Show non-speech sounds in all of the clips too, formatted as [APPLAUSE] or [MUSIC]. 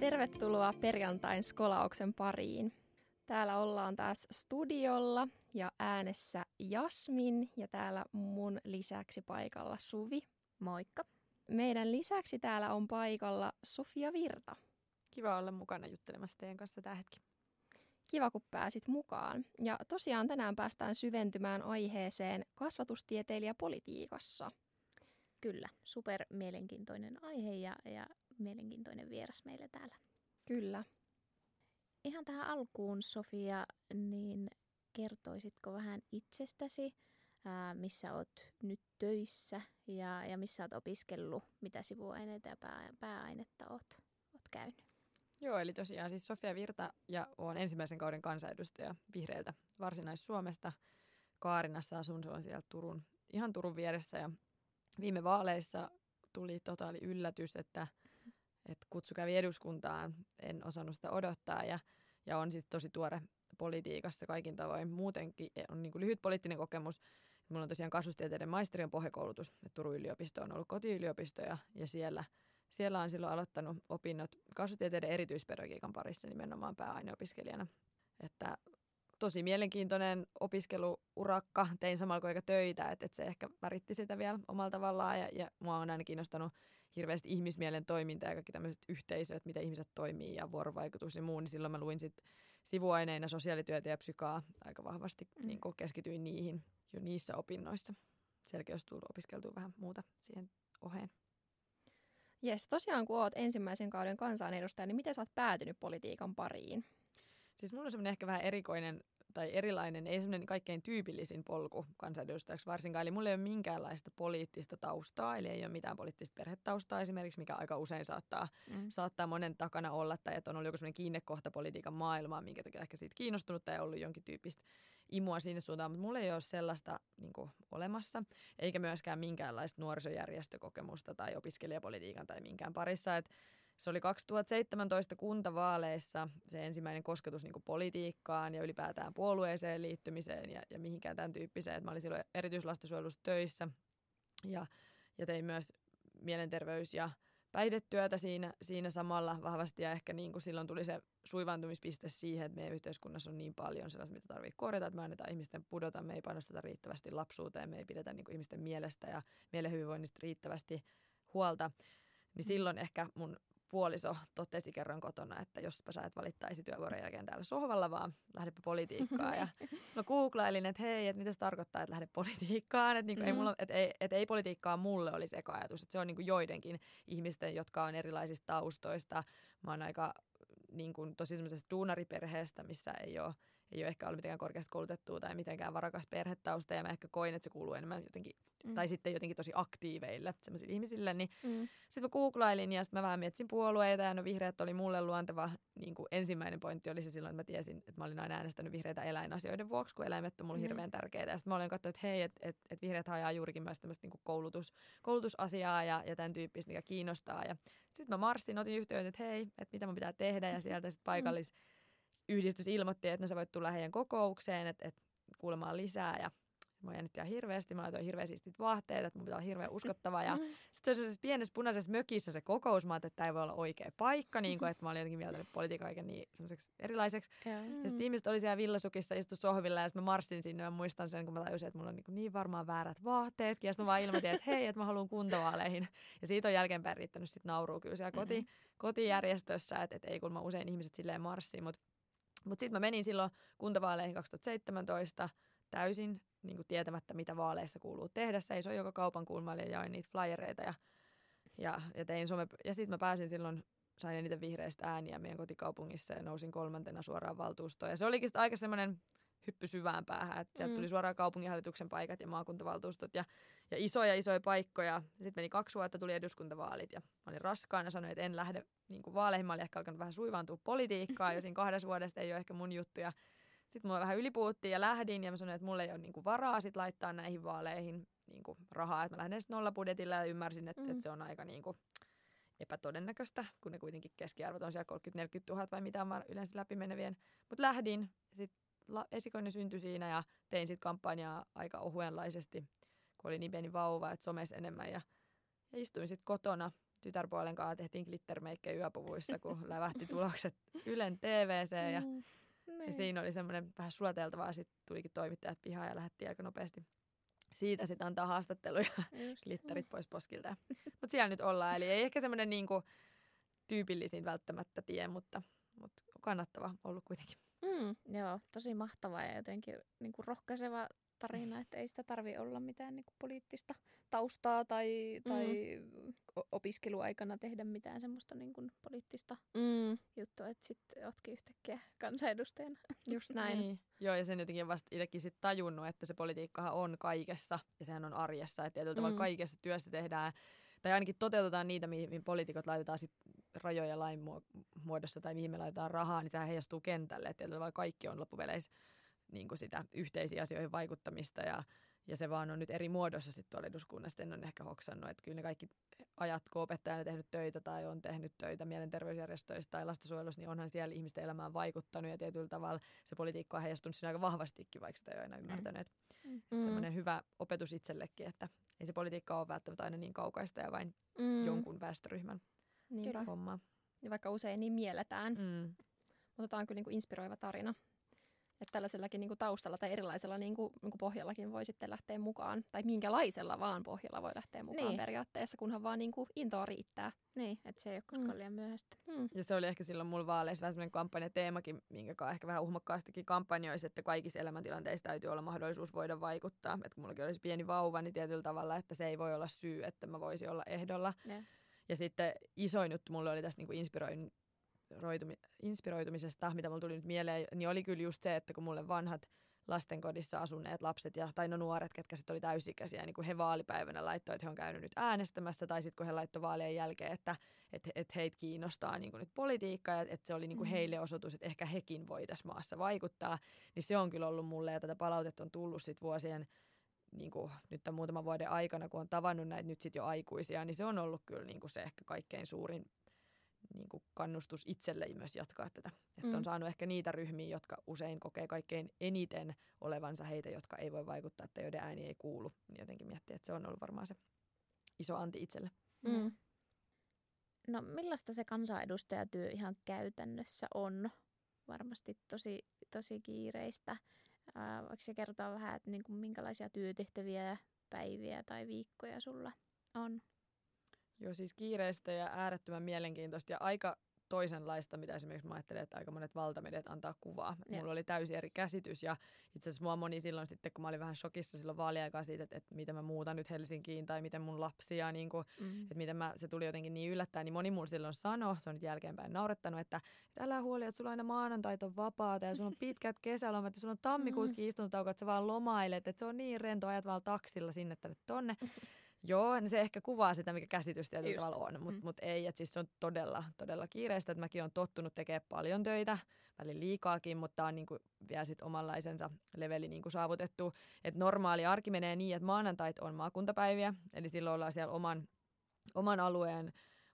Tervetuloa perjantain skolauksen pariin. Täällä ollaan taas studiolla ja äänessä Jasmin ja täällä mun lisäksi paikalla Suvi. Moikka. Meidän lisäksi täällä on paikalla Sofia Virta. Kiva olla mukana juttelemassa teidän kanssa tämä hetki. Kiva, kun pääsit mukaan. Ja tosiaan tänään päästään syventymään aiheeseen kasvatustieteilijä politiikassa. Kyllä, super mielenkiintoinen aihe ja, ja mielenkiintoinen vieras meille täällä. Kyllä. Ihan tähän alkuun, Sofia, niin kertoisitko vähän itsestäsi, missä oot nyt töissä ja, ja missä oot opiskellut, mitä sivuaineita ja pää, pääainetta oot, oot käynyt? Joo, eli tosiaan siis Sofia Virta ja olen ensimmäisen kauden kansanedustaja vihreiltä Varsinais-Suomesta. Kaarinassa asun, se on siellä Turun, ihan Turun vieressä ja viime vaaleissa tuli totaali yllätys, että, että kutsu kävi eduskuntaan. En osannut sitä odottaa ja, ja on siis tosi tuore politiikassa kaikin tavoin. Muutenkin on niin kuin lyhyt poliittinen kokemus. Mulla on tosiaan kasvustieteiden maisterion pohjakoulutus. että Turun yliopisto on ollut kotiyliopisto ja, ja siellä, siellä on silloin aloittanut opinnot kasvustieteiden erityispedagogiikan parissa nimenomaan pääaineopiskelijana. Että tosi mielenkiintoinen opiskeluurakka. Tein samalla kuin töitä, että, että se ehkä väritti sitä vielä omalla tavallaan. Ja, ja mua on aina kiinnostanut hirveästi ihmismielen toiminta ja kaikki tämmöiset yhteisöt, miten ihmiset toimii ja vuorovaikutus ja muu. Niin silloin mä luin sit sivuaineina sosiaalityötä ja psykaa aika vahvasti. Mm. Niin keskityin niihin jo niissä opinnoissa. Sielläkin olisi tullut opiskeltua vähän muuta siihen oheen. Jes, tosiaan kun olet ensimmäisen kauden kansanedustaja, niin miten sä oot päätynyt politiikan pariin? Siis mulla on semmoinen ehkä vähän erikoinen tai erilainen, ei semmoinen kaikkein tyypillisin polku kansanedustajaksi varsinkaan. Eli mulla ei ole minkäänlaista poliittista taustaa, eli ei ole mitään poliittista perhetaustaa esimerkiksi, mikä aika usein saattaa, mm. saattaa monen takana olla, tai että on ollut joku semmoinen kiinnekohta politiikan maailmaa, minkä takia ehkä siitä kiinnostunut tai ollut jonkin tyyppistä imua sinne suuntaan, mutta mulla ei ole sellaista niin kuin, olemassa, eikä myöskään minkäänlaista nuorisojärjestökokemusta tai opiskelijapolitiikan tai minkään parissa, että se oli 2017 kuntavaaleissa se ensimmäinen kosketus niin politiikkaan ja ylipäätään puolueeseen liittymiseen ja, ja mihinkään tämän tyyppiseen. Et mä olin silloin erityislastensuojelussa töissä ja, ja tein myös mielenterveys- ja päihdetyötä siinä, siinä samalla vahvasti ja ehkä niin kuin silloin tuli se suivaantumispiste siihen, että meidän yhteiskunnassa on niin paljon sellaista, mitä tarvitsee korjata, että me annetaan ihmisten pudota, me ei panosteta riittävästi lapsuuteen, me ei pidetä niin kuin ihmisten mielestä ja mielen hyvinvoinnista riittävästi huolta. Niin silloin ehkä mun puoliso totesi kerran kotona, että jospa sä et valittaisi työvuoron jälkeen täällä sohvalla, vaan lähdepä politiikkaan. Ja [LAUGHS] mä googlailin, että hei, että mitä se tarkoittaa, että lähde politiikkaan. Että, niinku, mm. ei, mulla, että, ei, että ei politiikkaa mulle olisi eka ajatus. Että se on niinku joidenkin ihmisten, jotka on erilaisista taustoista. Mä oon aika niin kuin, tosi semmoisesta duunariperheestä, missä ei ole ei ole ehkä ollut mitenkään korkeasti koulutettua tai mitenkään varakas perhetausta ja mä ehkä koin, että se kuuluu enemmän jotenkin, mm. tai sitten jotenkin tosi aktiiveille semmoisille ihmisille, niin mm. sitten mä googlailin ja sitten mä vähän mietsin puolueita ja no vihreät oli mulle luonteva, niin kuin ensimmäinen pointti oli se silloin, että mä tiesin, että mä olin aina äänestänyt vihreitä eläinasioiden vuoksi, kun eläimet on mulle mm. hirveän tärkeitä ja sitten mä olin katsonut, että hei, että et, et vihreät ajaa juurikin myös tämmöistä niin koulutus, koulutusasiaa ja, ja tämän tyyppistä, mikä kiinnostaa ja sitten mä marssin, otin yhteyttä, että hei, että mitä mä pitää tehdä ja [LAUGHS] sieltä sitten paikallis mm yhdistys ilmoitti, että no sä voit tulla heidän kokoukseen, että, että kuulemaan lisää ja Mä jännitti ihan hirveästi, mä laitoin hirveän siistit vaatteet, että mun pitää olla hirveän uskottava. Ja sitten se oli pienessä punaisessa mökissä se kokous, mä että tämä ei voi olla oikea paikka, niin kuin, että mä olin jotenkin mieltänyt politiikan kaiken niin erilaiseksi. Ja, ja sitten ihmiset oli siellä villasukissa, istu sohvilla ja sitten mä marssin sinne. Mä muistan sen, kun mä tajusin, että mulla on niin, niin varmaan väärät vaatteet. Ja sitten mä vaan ilmoitin, että hei, että mä haluan kuntavaaleihin. Ja siitä on jälkeenpäin riittänyt sitten nauruu kyllä siellä koti, mm-hmm. kotijärjestössä, että, että ei kun mä usein ihmiset silleen marssiin, mutta mutta sitten mä menin silloin kuntavaaleihin 2017 täysin niin kuin tietämättä, mitä vaaleissa kuuluu tehdä. Seisoin joka kaupan kulmalla ja jaoin niitä flyereita ja, ja, ja tein some... Ja sitten mä pääsin silloin, sain eniten vihreistä ääniä meidän kotikaupungissa ja nousin kolmantena suoraan valtuustoon. Ja se olikin aika semmoinen hyppy syvään päähän, että sieltä mm. tuli suoraan kaupunginhallituksen paikat ja maakuntavaltuustot ja, ja isoja isoja paikkoja. Sitten meni kaksi vuotta, tuli eduskuntavaalit ja mä olin raskaana ja sanoin, että en lähde niin kuin vaaleihin. Mä olin ehkä alkanut vähän suivaantua politiikkaa ja siinä kahdessa vuodesta ei ole ehkä mun juttu. Ja sitten mua vähän ylipuuttiin ja lähdin ja mä sanoin, että mulla ei ole niin kuin varaa sit laittaa näihin vaaleihin niin kuin rahaa. Että mä lähden sitten nollapudjetilla ja ymmärsin, että, mm. että se on aika niin kuin epätodennäköistä, kun ne kuitenkin keskiarvot on siellä 30-40 000 vai mitä on yleensä läpi menevien. Mutta lähdin, sitten esikoinen syntyi siinä ja tein sitten kampanjaa aika ohuenlaisesti, kun oli niin pieni vauva, että somes enemmän ja, ja istuin sitten kotona tytärpuolen kanssa tehtiin glittermeikkejä yöpuvuissa, kun [LAUGHS] lävähti tulokset Ylen TVC ja, Mm, ja niin. siinä oli semmoinen vähän sulateltavaa. Sitten tulikin toimittajat pihaan ja lähdettiin aika nopeasti siitä sitten antaa haastatteluja [LAUGHS] glitterit pois poskilta. Mutta siellä nyt ollaan, eli ei ehkä semmoinen niinku tyypillisin välttämättä tie, mutta, mutta kannattava ollut kuitenkin. Mm. Joo, tosi mahtava ja jotenkin niin kuin rohkaiseva tarina, että ei sitä tarvi olla mitään niin kuin poliittista taustaa tai, tai o- opiskeluaikana tehdä mitään semmoista niin kuin poliittista Mm. juttua, että sitten ootkin yhtäkkiä kansanedustajana. Just [LAUGHS] näin. Niin. Joo, ja sen jotenkin vasta itsekin sit tajunnut, että se politiikkahan on kaikessa ja sehän on arjessa. Että tietyllä tavalla Mm. kaikessa työssä tehdään, tai ainakin toteutetaan niitä, mihin, mihin poliitikot laitetaan sit rajoja lain muo- muodossa tai mihin me laitetaan rahaa, niin sehän heijastuu kentälle. Että tietyllä tavalla kaikki on loppupeleissä niin kuin sitä yhteisiin asioihin vaikuttamista ja, ja se vaan on nyt eri muodossa sitten tuolla eduskunnassa. En ole ehkä hoksannut, että kyllä ne kaikki ajat, kun opettajana tehnyt töitä tai on tehnyt töitä mielenterveysjärjestöissä tai lastensuojelussa, niin onhan siellä ihmisten elämään vaikuttanut ja tietyllä tavalla se politiikka on heijastunut siinä aika vahvastikin, vaikka sitä ei ole aina ymmärtänyt. Mm. Mm. Semmoinen hyvä opetus itsellekin, että ei se politiikka ole välttämättä aina niin kaukaista ja vain Mm. jonkun väestöryhmän Niinpä. hommaa. Ja vaikka usein niin mielletään, mm. Mutta tämä on kyllä niinku inspiroiva tarina. Että tällaisellakin niinku taustalla tai erilaisella niinku, niinku pohjallakin voi sitten lähteä mukaan. Tai minkälaisella vaan pohjalla voi lähteä mukaan Niin. periaatteessa, kunhan vaan niinku intoa riittää. Niin, että se ei ole koskaan Mm. liian myöhäistä. Mm. Ja se oli ehkä silloin mulla vaaleissa vähän semmoinen kampanjateemakin, minkä kanssa ehkä vähän uhmakkaastikin kampanjoisi, että kaikissa elämäntilanteissa täytyy olla mahdollisuus voida vaikuttaa. Että kun mullakin olisi pieni vauva, niin tietyllä tavalla, että se ei voi olla syy, että mä voisin olla ehdolla. Ja. Ja sitten isoin juttu mulle oli tästä niin inspiroin, roitumi- inspiroitumisesta, mitä mulle tuli nyt mieleen, niin oli kyllä just se, että kun mulle vanhat lastenkodissa asuneet lapset ja, tai no nuoret, ketkä sitten oli täysikäisiä, niin kun he vaalipäivänä laittoi, että he on käynyt nyt äänestämässä, tai sitten kun he laittoi vaalien jälkeen, että et, et heitä kiinnostaa niin nyt politiikka, ja että se oli niin Mm. heille osoitus, että ehkä hekin voi tässä maassa vaikuttaa, niin se on kyllä ollut mulle, ja tätä palautetta on tullut sitten vuosien niin kuin nyt tämän muutaman vuoden aikana, kun on tavannut näitä nyt sitten jo aikuisia, niin se on ollut kyllä niin kuin se ehkä kaikkein suurin niin kuin kannustus itselle myös jatkaa tätä. Että Mm. on saanut ehkä niitä ryhmiä, jotka usein kokee kaikkein eniten olevansa heitä, jotka ei voi vaikuttaa tai joiden ääni ei kuulu. Niin jotenkin miettiä, että se on ollut varmaan se iso anti itselle. Mm. No millaista se kansanedustajatyö ihan käytännössä on? Varmasti tosi, tosi kiireistä. Ää, voiko se kertoa vähän, että niin kuin minkälaisia työtehtäviä, päiviä tai viikkoja sulla on? Joo, siis kiireistä ja äärettömän mielenkiintoista ja aika toisenlaista, mitä esimerkiksi mä ajattelen, että aika monet valtamediat antaa kuvaa. Joo. Mulla oli täysin eri käsitys ja itse asiassa mua moni silloin sitten, kun mä olin vähän shokissa silloin vaaliaikaa siitä, että, että miten mä muutan nyt Helsinkiin tai miten mun lapsia, niin kuin, Mm. että miten mä, se tuli jotenkin niin yllättäen, niin moni mulla silloin sanoi, se on nyt jälkeenpäin naurettanut, että, että älä huoli, että sulla aina maanantait on vapaata ja sulla on pitkät [LAUGHS] kesälomat ja sulla on tammikuuskin istuntotauko, että sä vaan lomailet, että se on niin rento, ajat vaan taksilla sinne tänne tonne. Joo, niin se ehkä kuvaa sitä, mikä käsitys tietyllä Just. tavalla on, mutta Mm. mut ei, että siis se on todella, todella kiireistä, että mäkin olen tottunut tekemään paljon töitä, välillä liikaakin, mutta on niinku vielä sit omanlaisensa leveli niinku saavutettu. Et normaali arki menee niin, että maanantait on maakuntapäiviä, eli silloin ollaan siellä oman, oman alueen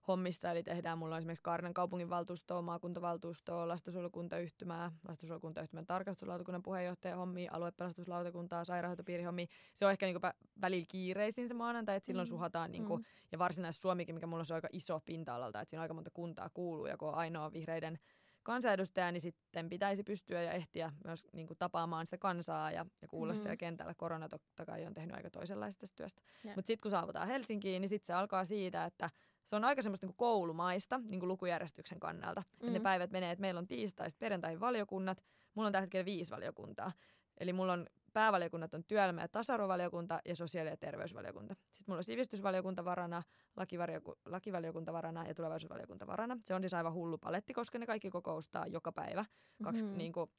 hommissa, eli tehdään, mulla on esimerkiksi Kaarinan kaupunginvaltuustoa, maakuntavaltuustoa, lastensuojelukuntayhtymää, lastensuojelukuntayhtymän tarkastuslautakunnan puheenjohtaja hommia, aluepelastuslautakuntaa, sairaanhoitopiirihommia. Se on ehkä pä- välillä kiireisin se maanantai, että silloin Mm. suhataan niinku, Mm. ja varsinais Suomikin, mikä mulla on se aika iso pinta-alalta, että siinä on aika monta kuntaa kuuluu, ja kun on ainoa vihreiden kansanedustaja, niin sitten pitäisi pystyä ja ehtiä myös niin kuin, tapaamaan sitä kansaa ja, ja kuulla mm. siellä kentällä. Korona totta kai on tehnyt aika toisenlaista työstä. Mutta sitten kun saavutaan Helsinkiin, niin sitten se alkaa siitä, että se on aika semmoista niin kuin koulumaista niin kuin lukujärjestyksen kannalta. Mm. Mm. ne päivät menee, että meillä on tiistaista perjantaihin valiokunnat. Mulla on tällä hetkellä viisi valiokuntaa. Eli mulla on päävaliokunnat on työelämä- ja tasa-arvovaliokunta ja sosiaali- ja terveysvaliokunta. Sitten mulla on sivistysvaliokunta varana, lakivalioku- lakivaliokunta varana ja tulevaisuusvaliokunta varana. Se on siis aivan hullu paletti, koska ne kaikki kokoustaa joka päivä, kaksi, Mhm. mm-hmm. niin kuin,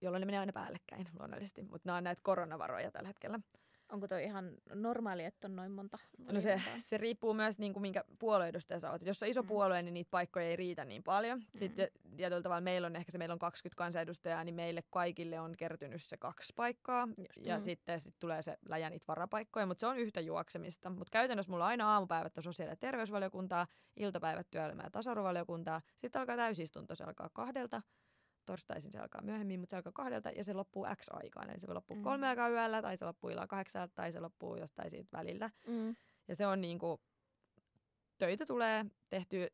jolloin ne menee aina päällekkäin luonnollisesti. Mutta nämä on näitä koronavaroja tällä hetkellä. Onko toi ihan normaali, että on noin monta No se, se riippuu myös niin kuin minkä puolueedustaja sä oot. Jos on iso Mm. puolue, niin niitä paikkoja ei riitä niin paljon. Sitten tietyllä tavalla meillä on ehkä se, meillä on 20 kansanedustajaa, niin meille kaikille on kertynyt se kaksi paikkaa. Just. Ja Mm. sitten sit tulee se läjä niitä varapaikkoja, mutta se on yhtä juoksemista. Mutta käytännössä mulla on aina aamupäivät on sosiaali- ja terveysvaliokuntaa, iltapäivät työelämä- ja tasa-arvovaliokuntaa. Sitten alkaa täysistunto, se alkaa kahdelta. Torstaisin se alkaa myöhemmin, mutta se alkaa kahdelta ja se loppuu X aikaan. Eli se voi loppua Mm. kolme aikaa yöllä, tai se loppuu illan kahdeksalta, tai se loppuu jostain siitä välillä. Mm. Ja se on niinku, töitä tulee tehty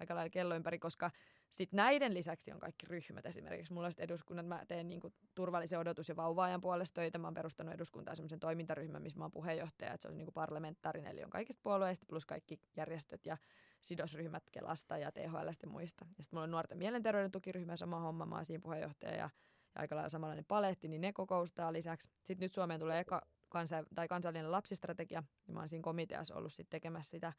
aika lailla kello ympäri, koska sitten näiden lisäksi on kaikki ryhmät esimerkiksi. Mulla on eduskunnat, mä teen niinku turvallisen odotus- ja vauvaajan puolesta töitä. Mä oon perustanut eduskuntaan semmoisen toimintaryhmän, missä mä oon puheenjohtaja. Että se on niinku parlamentaarinen, eli on kaikista puolueista plus kaikki järjestöt ja sidosryhmät Kelasta ja THL ja muista. Ja sitten mulla on nuorten mielenterveyden tukiryhmä, sama homma, mä oon siinä puheenjohtaja ja, ja aika lailla samanlainen paletti, niin ne kokoustaa lisäksi. Sitten nyt Suomeen tulee eka kansa, tai kansallinen lapsistrategia, niin mä oon siinä komiteassa ollut sitten tekemässä sitä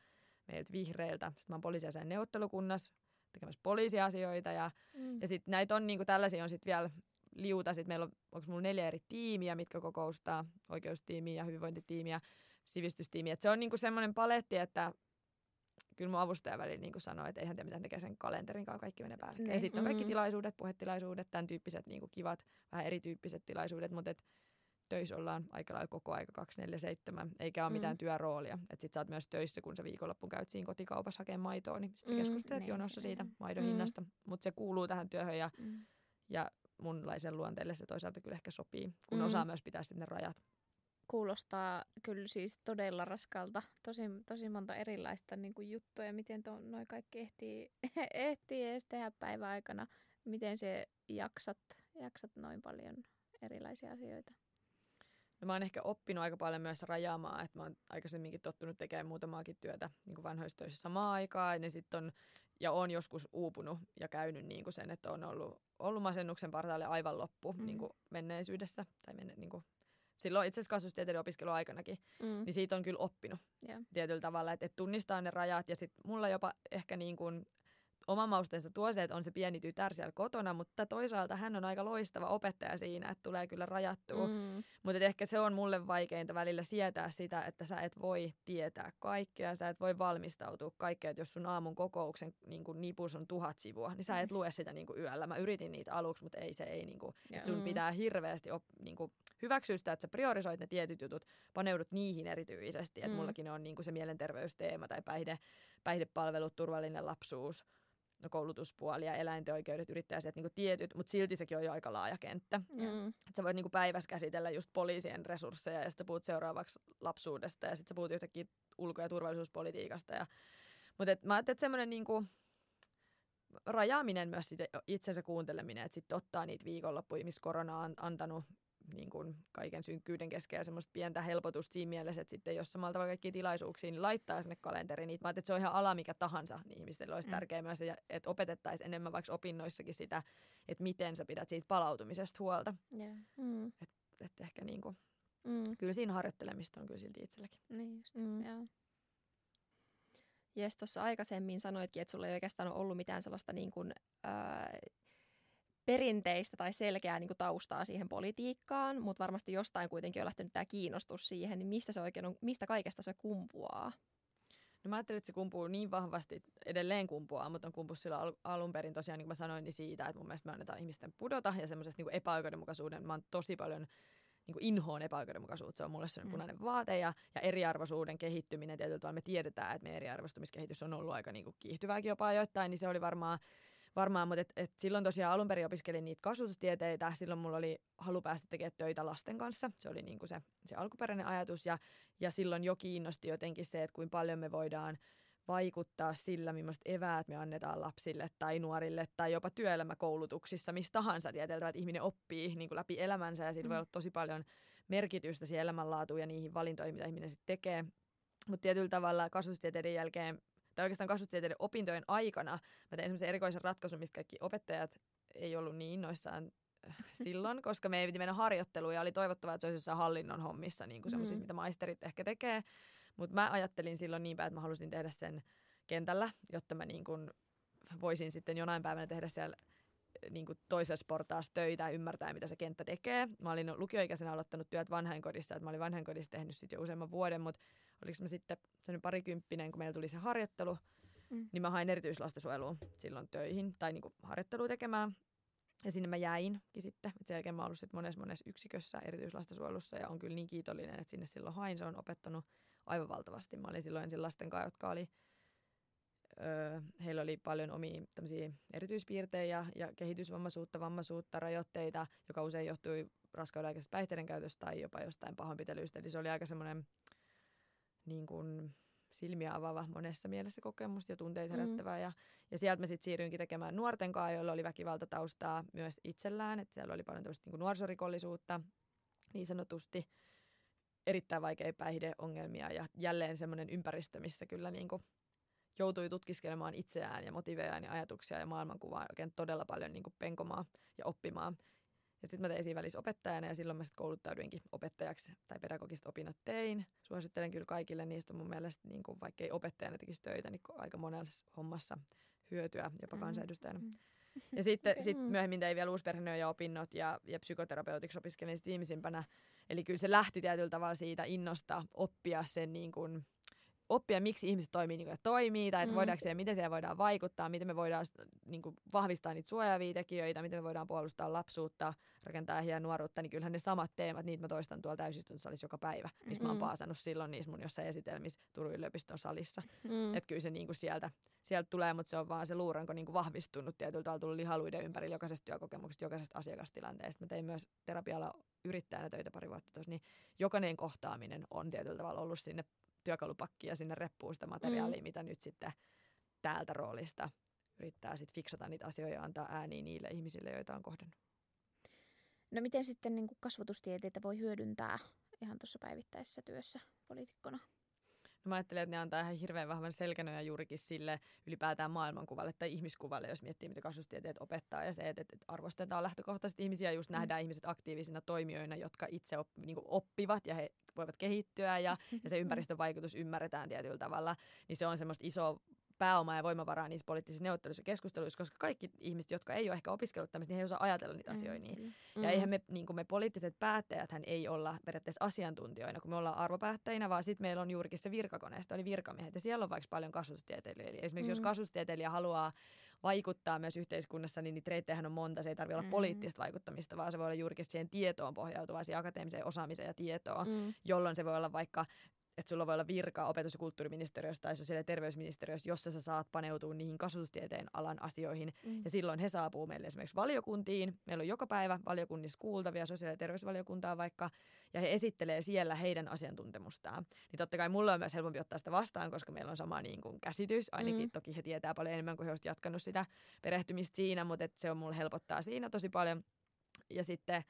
meiltä vihreiltä. Sitten mä oon poliisiasian neuvottelukunnassa tekemässä poliisiasioita ja, mm. ja sitten näitä on niinku tällaisia on sitten vielä liuta. Sitten meillä on, onko mulla neljä eri tiimiä, mitkä kokoustaa, oikeustiimiä ja hyvinvointitiimiä, sivistystiimiä. Et se on niinku semmoinen paletti, että kyllä mun avustaja väliin niin sanoi, että eihän te mitään tekee sen kalenterin kanssa, kaikki menee päälle. Ja sitten on kaikki mm. tilaisuudet, puhetilaisuudet, tämän tyyppiset niin kivat, vähän erityyppiset tilaisuudet, mutta et töissä ollaan aika lailla koko aika 247, eikä ole mm. mitään työroolia. Että sit sä oot myös töissä, kun sä viikonloppuun käyt siinä kotikaupassa hakemaan maitoa, niin sit sä mm, keskustelet niin, jonossa siitä maidon mm. hinnasta. Mutta se kuuluu tähän työhön ja, mm. ja munlaisen luonteelle se toisaalta kyllä ehkä sopii, kun mm. osaa myös pitää sitten ne rajat. Kuulostaa kyllä siis todella raskalta. Tosi, tosi monta erilaista niin kuin juttuja, miten noin kaikki ehtii, [LAUGHS] ehtii edes tehdä päiväaikana. Miten se jaksat, jaksat noin paljon erilaisia asioita? No mä oon ehkä oppinut aika paljon myös rajaamaan, että mä oon aikaisemminkin tottunut tekemään muutamaakin työtä niin kuin vanhoissa töissä samaan aikaan. Ja, sit on, ja on joskus uupunut ja käynyt niin kuin sen, että on ollut, ollut masennuksen partaalle aivan loppu mm. niin kuin menneisyydessä. Tai menne, niin kuin, silloin itse asiassa kasvustieteiden opiskeluaikanakin, mm. niin siitä on kyllä oppinut yeah. tietyllä tavalla, että, että tunnistaa ne rajat. Ja sitten mulla jopa ehkä niin kuin oma mausteensa tuo se, että on se pieni tytär siellä kotona, mutta toisaalta hän on aika loistava opettaja siinä, että tulee kyllä rajattua. Mm. Mutta ehkä se on mulle vaikeinta välillä sietää sitä, että sä et voi tietää kaikkea, sä et voi valmistautua kaikkea, että jos sun aamun kokouksen niin kuin nipus on tuhat sivua, niin sä et lue sitä niin kuin yöllä. Mä yritin niitä aluksi, mutta ei se ei, niin kuin, että sun mm. pitää hirveästi op, niin kuin, hyväksyä sitä, että sä priorisoit ne tietyt jutut, paneudut niihin erityisesti, että mm. mullakin on niin kuin se mielenterveysteema tai päihde, päihdepalvelut, turvallinen lapsuus, no, koulutuspuoli ja eläinten oikeudet, yrittäjäiset niin tietyt, mutta silti sekin on jo aika laaja kenttä. Mm. Et sä voit niin päivässä käsitellä just poliisien resursseja ja sitten puhut seuraavaksi lapsuudesta ja sitten sä puhut yhtäkkiä ulko- ja turvallisuuspolitiikasta. Ja, mutta et, mä ajattelin, että semmoinen niin kuin, rajaaminen myös itsensä kuunteleminen, että sitten ottaa niitä viikonloppuja, missä korona on antanut niin kuin kaiken synkkyyden keskellä semmoista pientä helpotusta siinä mielessä, että sitten jos samalla tavalla kaikki tilaisuuksia, niin laittaa sinne kalenteriin niitä. Mä että se on ihan ala mikä tahansa, niin ihmisille olisi mm. tärkeää myös, että opetettaisiin enemmän vaikka opinnoissakin sitä, että miten sä pidät siitä palautumisesta huolta. Yeah. Mm. Että et ehkä niin kuin, mm. kyllä siinä harjoittelemista on kyllä silti itselläkin. Niin just, mm. joo. Jes, tuossa aikaisemmin sanoitkin, että sulla ei oikeastaan ole ollut mitään sellaista niin kuin, ää, perinteistä tai selkeää niin kuin taustaa siihen politiikkaan, mutta varmasti jostain kuitenkin on lähtenyt tämä kiinnostus siihen, niin mistä se oikein on, mistä kaikesta se kumpuaa? No mä ajattelin, että se kumpuu niin vahvasti, edelleen kumpuaa, mutta on kumpus sillä al- alun perin tosiaan, niin kuin mä sanoin, niin siitä, että mun mielestä me annetaan ihmisten pudota ja semmoisesta niin epäoikeudenmukaisuuden, mä oon tosi paljon niin kuin inhoon epäoikeudenmukaisuutta. Se on mulle sellainen mm. punainen vaate ja, ja eriarvoisuuden kehittyminen. Tietyllä tavalla me tiedetään, että meidän eriarvoistumiskehitys on ollut aika niin kuin kiihtyvääkin jopa ajoittain, niin se oli varmaan varmaan, mutta et, et silloin tosiaan alun perin opiskelin niitä kasvatustieteitä. Silloin mulla oli halu päästä tekemään töitä lasten kanssa. Se oli niinku se, se alkuperäinen ajatus ja, ja silloin jo kiinnosti jotenkin se, että kuinka paljon me voidaan vaikuttaa sillä, millaista eväät me annetaan lapsille tai nuorille tai jopa työelämäkoulutuksissa, missä tahansa tietyllä että ihminen oppii niin kuin läpi elämänsä ja sillä mm. voi olla tosi paljon merkitystä siihen elämänlaatuun ja niihin valintoihin, mitä ihminen sitten tekee. Mutta tietyllä tavalla kasvustieteiden jälkeen tai oikeastaan kasvustieteiden opintojen aikana mä tein semmoisen erikoisen ratkaisun, mistä kaikki opettajat ei ollut niin innoissaan äh, silloin, [LAUGHS] koska me ei piti mennä harjoitteluun ja oli toivottavaa, että se olisi jossain hallinnon hommissa, niin kuin semmoisissa, mm. mitä maisterit ehkä tekee. Mutta mä ajattelin silloin niin päin, että mä halusin tehdä sen kentällä, jotta mä niin kuin voisin sitten jonain päivänä tehdä siellä äh, niin kuin toisessa portaassa töitä ja ymmärtää, mitä se kenttä tekee. Mä olin lukioikäisenä aloittanut työt vanhainkodissa, että mä olin vanhainkodissa tehnyt sitten jo useamman vuoden, mutta oliko mä sitten sen parikymppinen, kun meillä tuli se harjoittelu, mm. niin mä hain erityislastensuojeluun silloin töihin tai niin harjoittelua tekemään. Ja sinne mä jäinkin sitten. Et sen jälkeen mä ollut sitten monessa monessa yksikössä erityislastensuojelussa ja on kyllä niin kiitollinen, että sinne silloin hain. Se on opettanut aivan valtavasti. Mä olin silloin ensin lasten kanssa, jotka oli, öö, heillä oli paljon omia erityispiirteitä ja, ja kehitysvammaisuutta, vammaisuutta, rajoitteita, joka usein johtui raskauden aikaisesta päihteiden käytöstä tai jopa jostain pahoinpitelyistä. Eli se oli aika semmoinen niin kuin silmiä avaava monessa mielessä kokemus ja tunteita mm. herättävää. Mm. Ja, ja sieltä mä sitten siirryinkin tekemään nuorten kanssa, joilla oli väkivaltataustaa myös itsellään. Että siellä oli paljon tämmöistä niin nuorisorikollisuutta niin sanotusti erittäin vaikeita päihdeongelmia ja jälleen semmoinen ympäristö, missä kyllä niin kuin joutui tutkiskelemaan itseään ja motiveaan ja ajatuksia ja maailmankuvaa oikein todella paljon niin kuin penkomaan ja oppimaan. Ja sitten mä tein siinä välissä opettajana ja silloin mä sitten kouluttauduinkin opettajaksi tai pedagogista opinnot tein. Suosittelen kyllä kaikille niistä mun mielestä, niin kuin, vaikka ei opettajana tekisi töitä, niin aika monessa hommassa hyötyä jopa mm-hmm. kansanedustajana. Mm-hmm. Ja sitten okay. sit myöhemmin tein vielä ja opinnot ja, ja psykoterapeutiksi opiskelin sitten viimeisimpänä. Eli kyllä se lähti tietyllä tavalla siitä innosta oppia sen niin kuin, oppia, miksi ihmiset toimii niin kuin ne toimii, tai että mm. voidaanko siellä, miten siellä voidaan vaikuttaa, miten me voidaan niin kuin, vahvistaa niitä suojaavia tekijöitä, miten me voidaan puolustaa lapsuutta, rakentaa hienoa nuoruutta, niin kyllähän ne samat teemat, niitä mä toistan tuolla täysistuntosalissa joka päivä, missä mm. mä oon mm. paasannut silloin niissä mun jossain esitelmissä Turun yliopiston salissa. Mm. Että kyllä se niin kuin sieltä, sieltä tulee, mutta se on vaan se luuranko niin kuin vahvistunut tietyllä tavalla tullut lihaluiden ympärillä jokaisesta työkokemuksesta, jokaisesta asiakastilanteesta. Mä tein myös terapialla yrittäjänä töitä pari vuotta tuossa, niin jokainen kohtaaminen on tietyllä tavalla ollut sinne työkalupakkia sinne reppuun sitä materiaalia, mm. mitä nyt sitten täältä roolista yrittää sitten fiksata niitä asioita ja antaa ääniä niille ihmisille, joita on kohdannut. No miten sitten niin kasvatustieteitä voi hyödyntää ihan tuossa päivittäisessä työssä poliitikkona? No mä ajattelen, että ne antaa ihan hirveän vahvan selkänöjä juurikin sille ylipäätään maailmankuvalle tai ihmiskuvalle, jos miettii, mitä kasvustieteet opettaa. Ja se, että, että arvostetaan lähtökohtaisesti ihmisiä just mm. nähdään ihmiset aktiivisina toimijoina, jotka itse op, niin oppivat ja he voivat kehittyä ja, [LAUGHS] ja se ympäristön vaikutus ymmärretään tietyllä tavalla. Niin se on semmoista isoa pääomaa ja voimavaraa niissä poliittisissa neuvotteluissa ja keskusteluissa, koska kaikki ihmiset, jotka ei ole ehkä opiskellut tämmöistä, niin he ei osaa ajatella niitä mm, asioita niin. Mm. Ja eihän me, niin kuin me poliittiset päättäjät hän ei olla periaatteessa asiantuntijoina, kun me ollaan arvopäättäjinä, vaan sitten meillä on juurikin se virkakoneisto, eli virkamiehet. Ja siellä on vaikka paljon kasvustieteilijöitä. Eli esimerkiksi mm. jos kasvustieteilijä haluaa vaikuttaa myös yhteiskunnassa, niin niitä reittejähän on monta. Se ei tarvitse olla mm. poliittista vaikuttamista, vaan se voi olla juurikin siihen tietoon pohjautuvaa, siihen akateemiseen osaamiseen ja tietoon, mm. jolloin se voi olla vaikka että sulla voi olla virka opetus- ja kulttuuriministeriössä tai sosiaali- ja terveysministeriössä, jossa sä saat paneutua niihin kasvatustieteen alan asioihin. Mm. Ja silloin he saapuu meille esimerkiksi valiokuntiin. Meillä on joka päivä valiokunnissa kuultavia sosiaali- ja terveysvaliokuntaa vaikka, ja he esittelee siellä heidän asiantuntemustaan. Niin totta kai mulla on myös helpompi ottaa sitä vastaan, koska meillä on sama niin kuin, käsitys. Ainakin mm. toki he tietää paljon enemmän kuin he olisivat jatkanut sitä perehtymistä siinä, mutta et se on mulle helpottaa siinä tosi paljon. Ja sitten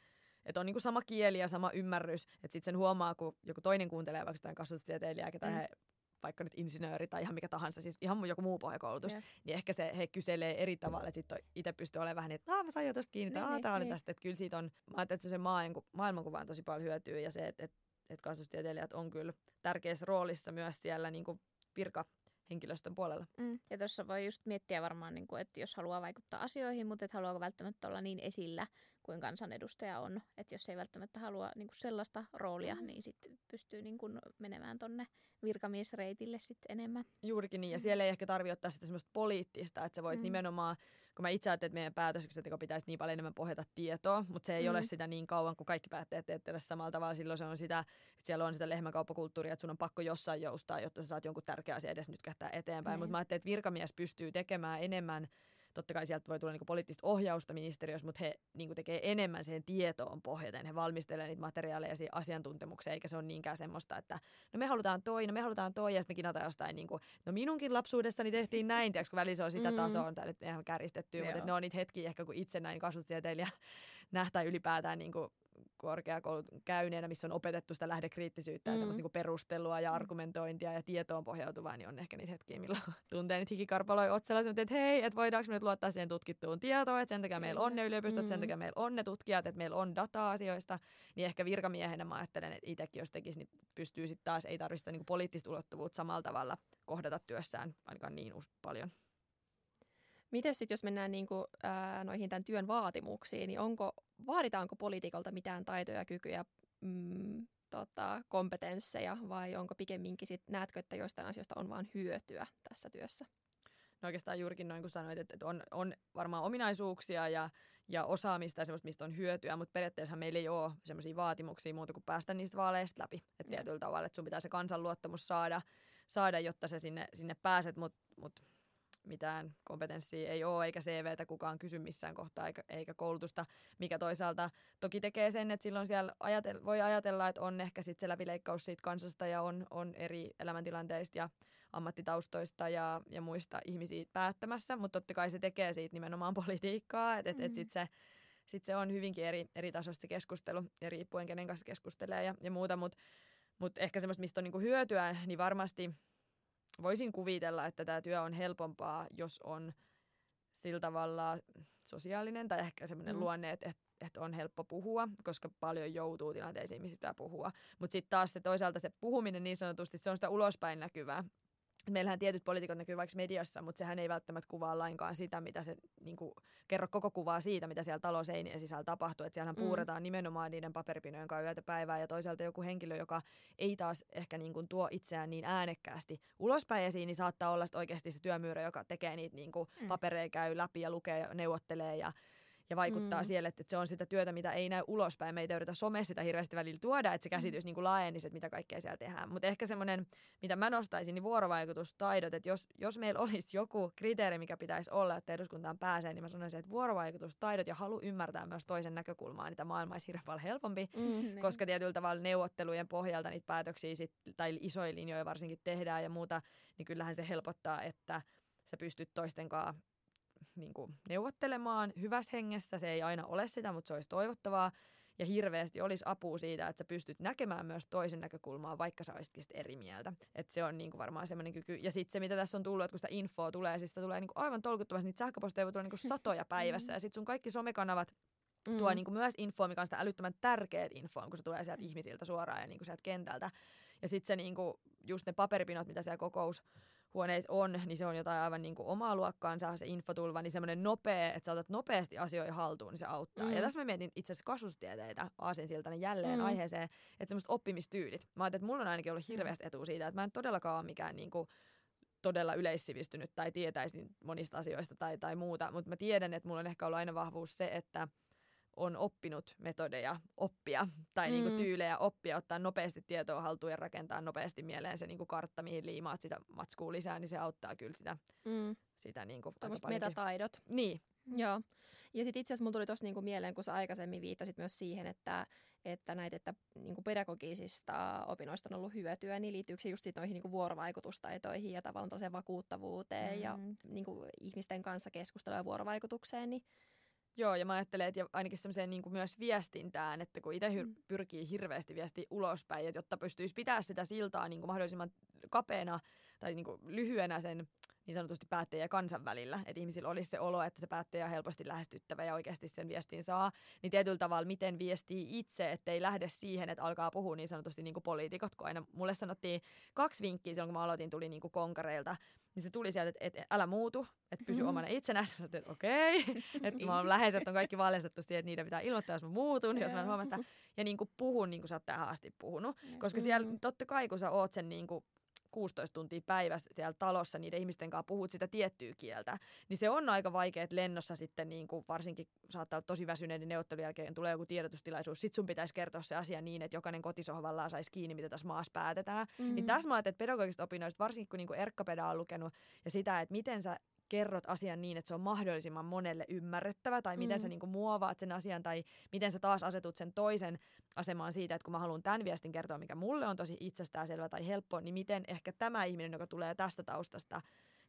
että on niinku sama kieli ja sama ymmärrys, että sitten sen huomaa, kun joku toinen kuuntelee vaikka jotain kasvatustieteilijää, tai mm. he, vaikka nyt insinööri tai ihan mikä tahansa, siis ihan joku muu pohjakoulutus, yeah. niin ehkä se he kyselee eri tavalla, että sitten itse pystyy olemaan vähän niin, että mä sain jo tosta kiinni, niin, tämä oli niin. tästä, että kyllä siitä on, mä ajattelin, että se maailmankuvaan tosi paljon hyötyy, ja se, että, että, että kasvustieteilijät on kyllä tärkeässä roolissa myös siellä niin kuin virka henkilöstön puolella. Mm. Ja tuossa voi just miettiä varmaan, niin kuin, että jos haluaa vaikuttaa asioihin, mutta et haluaako välttämättä olla niin esillä kuin kansanedustaja on. Että jos ei välttämättä halua niin kuin sellaista roolia, mm. niin sitten pystyy niin kuin menemään tonne virkamiesreitille sitten enemmän. Juurikin niin, ja siellä ei ehkä tarvitse ottaa sitä semmoista poliittista, että sä voit mm. nimenomaan, kun mä itse ajattelen, että meidän päätöksenteko pitäisi niin paljon enemmän pohjata tietoa, mutta se ei mm. ole sitä niin kauan, kuin kaikki päättäjät teette samalla tavalla. Silloin se on sitä, että siellä on sitä lehmäkauppakulttuuria, että sun on pakko jossain joustaa, jotta sä saat jonkun tärkeä asia edes nyt kähtää eteenpäin. Mm. Mutta mä ajattelin, että virkamies pystyy tekemään enemmän totta kai sieltä voi tulla niin poliittista ohjausta ministeriössä, mutta he niin tekee enemmän siihen tietoon pohjaten. He valmistelevat niitä materiaaleja siihen asiantuntemukseen, eikä se ole niinkään semmoista, että no me halutaan toi, no me halutaan toi, ja sitten me kinataan jostain, niin kuin, no minunkin lapsuudessani tehtiin näin, tiedätkö, kun välissä on sitä mm. tasoa, tämä nyt ihan kärjistettyä, mutta ne on niitä hetkiä ehkä, kun itse näin kasvustieteilijä nähtää ylipäätään niin kuin korkeakoulut käyneenä, missä on opetettu sitä lähdekriittisyyttä mm. ja semmoista niin perustelua ja mm. argumentointia ja tietoon pohjautuvaa, niin on ehkä niitä hetkiä, milloin [LAUGHS] tuntee niitä hikikarpaloi otsella, että hei, että voidaanko me nyt luottaa siihen tutkittuun tietoon, että sen takia meillä on ne yliopistot, mm. sen takia meillä on ne tutkijat, että meillä on dataa asioista, niin ehkä virkamiehenä mä ajattelen, että itsekin jos tekisi, niin pystyy sitten taas, ei tarvitse niin poliittista ulottuvuutta samalla tavalla kohdata työssään ainakaan niin paljon. Miten sitten, jos mennään niinku, ää, noihin tämän työn vaatimuksiin, niin onko, vaaditaanko poliitikolta mitään taitoja ja kykyjä, mm, tota, kompetensseja vai onko pikemminkin sit, näetkö, että joistain asioista on vain hyötyä tässä työssä? No oikeastaan juurikin noin kuin sanoit, että, että on, on varmaan ominaisuuksia ja, ja osaamista ja semmoista, mistä on hyötyä, mutta periaatteessa meillä ei ole semmoisia vaatimuksia muuta kuin päästä niistä vaaleista läpi. Että tietyllä tavalla, että sun pitää se kansanluottamus saada, saada jotta se sinne, sinne pääset, mutta mut mitään kompetenssia ei ole, eikä CVtä kukaan kysy missään kohtaa, eikä, eikä koulutusta, mikä toisaalta toki tekee sen, että silloin siellä ajatel, voi ajatella, että on ehkä sitten se läpileikkaus siitä kansasta ja on, on eri elämäntilanteista ja ammattitaustoista ja, ja muista ihmisiä päättämässä, mutta totta kai se tekee siitä nimenomaan [LAUGHS] politiikkaa, että et, et sitten se sit se on hyvinkin eri, eri tasoista se keskustelu ja riippuen kenen kanssa keskustelee ja, ja muuta, mutta mut ehkä semmoista, mistä on niinku hyötyä, niin varmasti voisin kuvitella, että tämä työ on helpompaa, jos on sillä tavalla sosiaalinen tai ehkä semmoinen mm. luonne, että, että, on helppo puhua, koska paljon joutuu tilanteisiin, missä pitää puhua. Mutta sitten taas se toisaalta se puhuminen niin sanotusti, se on sitä ulospäin näkyvää. Meillähän tietyt poliitikot näkyy vaikka mediassa, mutta sehän ei välttämättä kuvaa lainkaan sitä, mitä se niin kuin, kerro koko kuvaa siitä, mitä siellä talon seinien sisällä tapahtuu. Että siellähän mm. puuretaan nimenomaan niiden paperipinojen kanssa yötä päivää ja toisaalta joku henkilö, joka ei taas ehkä niin kuin, tuo itseään niin äänekkäästi ulospäin esiin, niin saattaa olla oikeasti se työmyyrä, joka tekee niitä niin kuin, mm. papereja, käy läpi ja lukee ja neuvottelee ja ja vaikuttaa mm. siellä, että se on sitä työtä, mitä ei näy ulospäin. Meitä yritä somessa sitä hirveästi välillä tuoda, että se mm. käsitys mm. niin kuin laajenisi, että mitä kaikkea siellä tehdään. Mutta ehkä semmoinen, mitä mä nostaisin, niin vuorovaikutustaidot, että jos, jos meillä olisi joku kriteeri, mikä pitäisi olla, että eduskuntaan pääsee, niin mä sanoisin, että vuorovaikutustaidot ja halu ymmärtää myös toisen näkökulmaa, niin tämä maailma olisi hirveän paljon helpompi, mm. Niin. koska tietyllä tavalla neuvottelujen pohjalta niitä päätöksiä sit, tai isoja linjoja varsinkin tehdään ja muuta, niin kyllähän se helpottaa, että sä pystyt toisten kanssa niin kuin neuvottelemaan hyvässä hengessä. Se ei aina ole sitä, mutta se olisi toivottavaa. Ja hirveästi olisi apua siitä, että sä pystyt näkemään myös toisen näkökulmaa, vaikka sä olisitkin eri mieltä. Et se on niin kuin varmaan semmoinen kyky. Ja sitten se, mitä tässä on tullut, että kun sitä infoa tulee, siis sitä tulee niin kuin aivan tolkuttomasti. Niitä sähköposteja voi tulla niin kuin satoja päivässä. Ja sitten sun kaikki somekanavat mm. tuo niin kuin myös infoa, mikä on sitä älyttömän tärkeät infoa, kun se tulee sieltä ihmisiltä suoraan ja niin kuin sieltä kentältä. Ja sitten se niin kuin, just ne paperipinot, mitä siellä kokous huoneissa on, niin se on jotain aivan niin kuin omaa luokkaansa, se infotulva, niin semmoinen nopea, että sä otat nopeasti asioihin haltuun, niin se auttaa. Mm. Ja tässä mä mietin itse asiassa kasvustieteitä aasinsiltani jälleen mm. aiheeseen, että semmoiset oppimistyylit. Mä ajattelin, että mulla on ainakin ollut mm. hirveästi etu siitä, että mä en todellakaan ole mikään niin kuin, todella yleissivistynyt tai tietäisin monista asioista tai, tai muuta, mutta mä tiedän, että mulla on ehkä ollut aina vahvuus se, että on oppinut metodeja oppia tai niinku mm. niinku tyylejä oppia, ottaa nopeasti tietoa haltuun ja rakentaa nopeasti mieleen se niinku kartta, mihin liimaat sitä matskua lisää, niin se auttaa kyllä sitä, mm. sitä niinku metataidot. Niin. Joo. Ja sitten itse asiassa mulla tuli tuossa niinku mieleen, kun sä aikaisemmin viittasit myös siihen, että, että näitä että niinku pedagogisista opinnoista on ollut hyötyä, niin liittyykö se just noihin niinku vuorovaikutustaitoihin ja tavallaan vakuuttavuuteen mm. ja niinku ihmisten kanssa keskustelua ja vuorovaikutukseen, niin Joo, ja mä ajattelen, että ainakin semmoiseen niin kuin myös viestintään, että kun itse mm. pyrkii hirveästi viesti ulospäin, että jotta pystyisi pitää sitä siltaa niin kuin mahdollisimman kapeana tai niin kuin lyhyenä sen niin sanotusti päättäjä ja kansan välillä, että ihmisillä olisi se olo, että se päättäjä on helposti lähestyttävä ja oikeasti sen viestin saa, niin tietyllä tavalla miten viestii itse, ettei lähde siihen, että alkaa puhua niin sanotusti niin kuin poliitikot, kun aina mulle sanottiin kaksi vinkkiä silloin, kun mä aloitin, tuli niin kuin konkareilta, niin se tuli sieltä, että, että älä muutu, että pysy omana itsenässä. että okei, [LAUGHS] okay. että mä oon läheiset on kaikki valjastettu siihen, että niiden pitää ilmoittaa, jos mä muutun, jos mä en huomaa sitä. Ja niin kuin puhun niin kuin sä oot tähän asti puhunut. Koska siellä totta kai, kun sä oot sen niin kuin 16 tuntia päivässä siellä talossa niiden ihmisten kanssa puhut sitä tiettyä kieltä, niin se on aika vaikea, että lennossa sitten niin kuin varsinkin saattaa olla tosi väsyneiden neuvottelun jälkeen tulee joku tiedotustilaisuus, sit sun pitäisi kertoa se asia niin, että jokainen kotisohvallaan saisi kiinni, mitä tässä maassa päätetään. Niin mm-hmm. Niin tässä mä että pedagogisista opinnoista, varsinkin kun niin Erkka Peda on lukenut ja sitä, että miten sä kerrot asian niin, että se on mahdollisimman monelle ymmärrettävä, tai miten mm. sä niinku muovaat sen asian, tai miten sä taas asetut sen toisen asemaan siitä, että kun mä haluan tämän viestin kertoa, mikä mulle on tosi itsestäänselvä tai helppo, niin miten ehkä tämä ihminen, joka tulee tästä taustasta,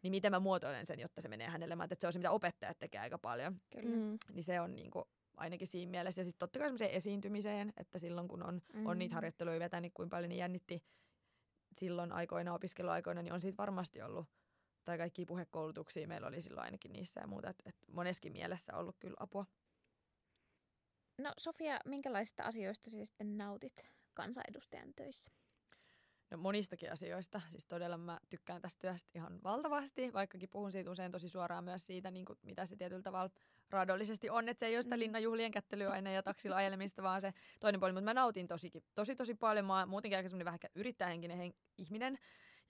niin miten mä muotoilen sen, jotta se menee hänelle. Mä että se on se, mitä opettajat tekee aika paljon. Kyllä. Mm. Niin se on niinku, ainakin siinä mielessä. Ja sitten totta kai semmoiseen esiintymiseen, että silloin kun on, mm. on niitä harjoitteluja vetänyt, niin kuin paljon niin jännitti silloin aikoina, opiskeluaikoina, niin on siitä varmasti ollut tai kaikki puhekoulutuksia meillä oli silloin ainakin niissä ja muuta, että et moneskin mielessä ollut kyllä apua. No Sofia, minkälaisista asioista siis sitten nautit kansanedustajan töissä? No monistakin asioista. Siis todella mä tykkään tästä työstä ihan valtavasti, vaikkakin puhun siitä usein tosi suoraan myös siitä, niin kuin, mitä se tietyllä tavalla raadollisesti on. Että se ei ole sitä mm. linnanjuhlien kättelyä aina ja taksilla ajelemista, vaan se toinen puoli. Mutta mä nautin tosi, tosi, tosi paljon. Mä oon muutenkin aika semmoinen vähän yrittäjähenkinen hen- ihminen.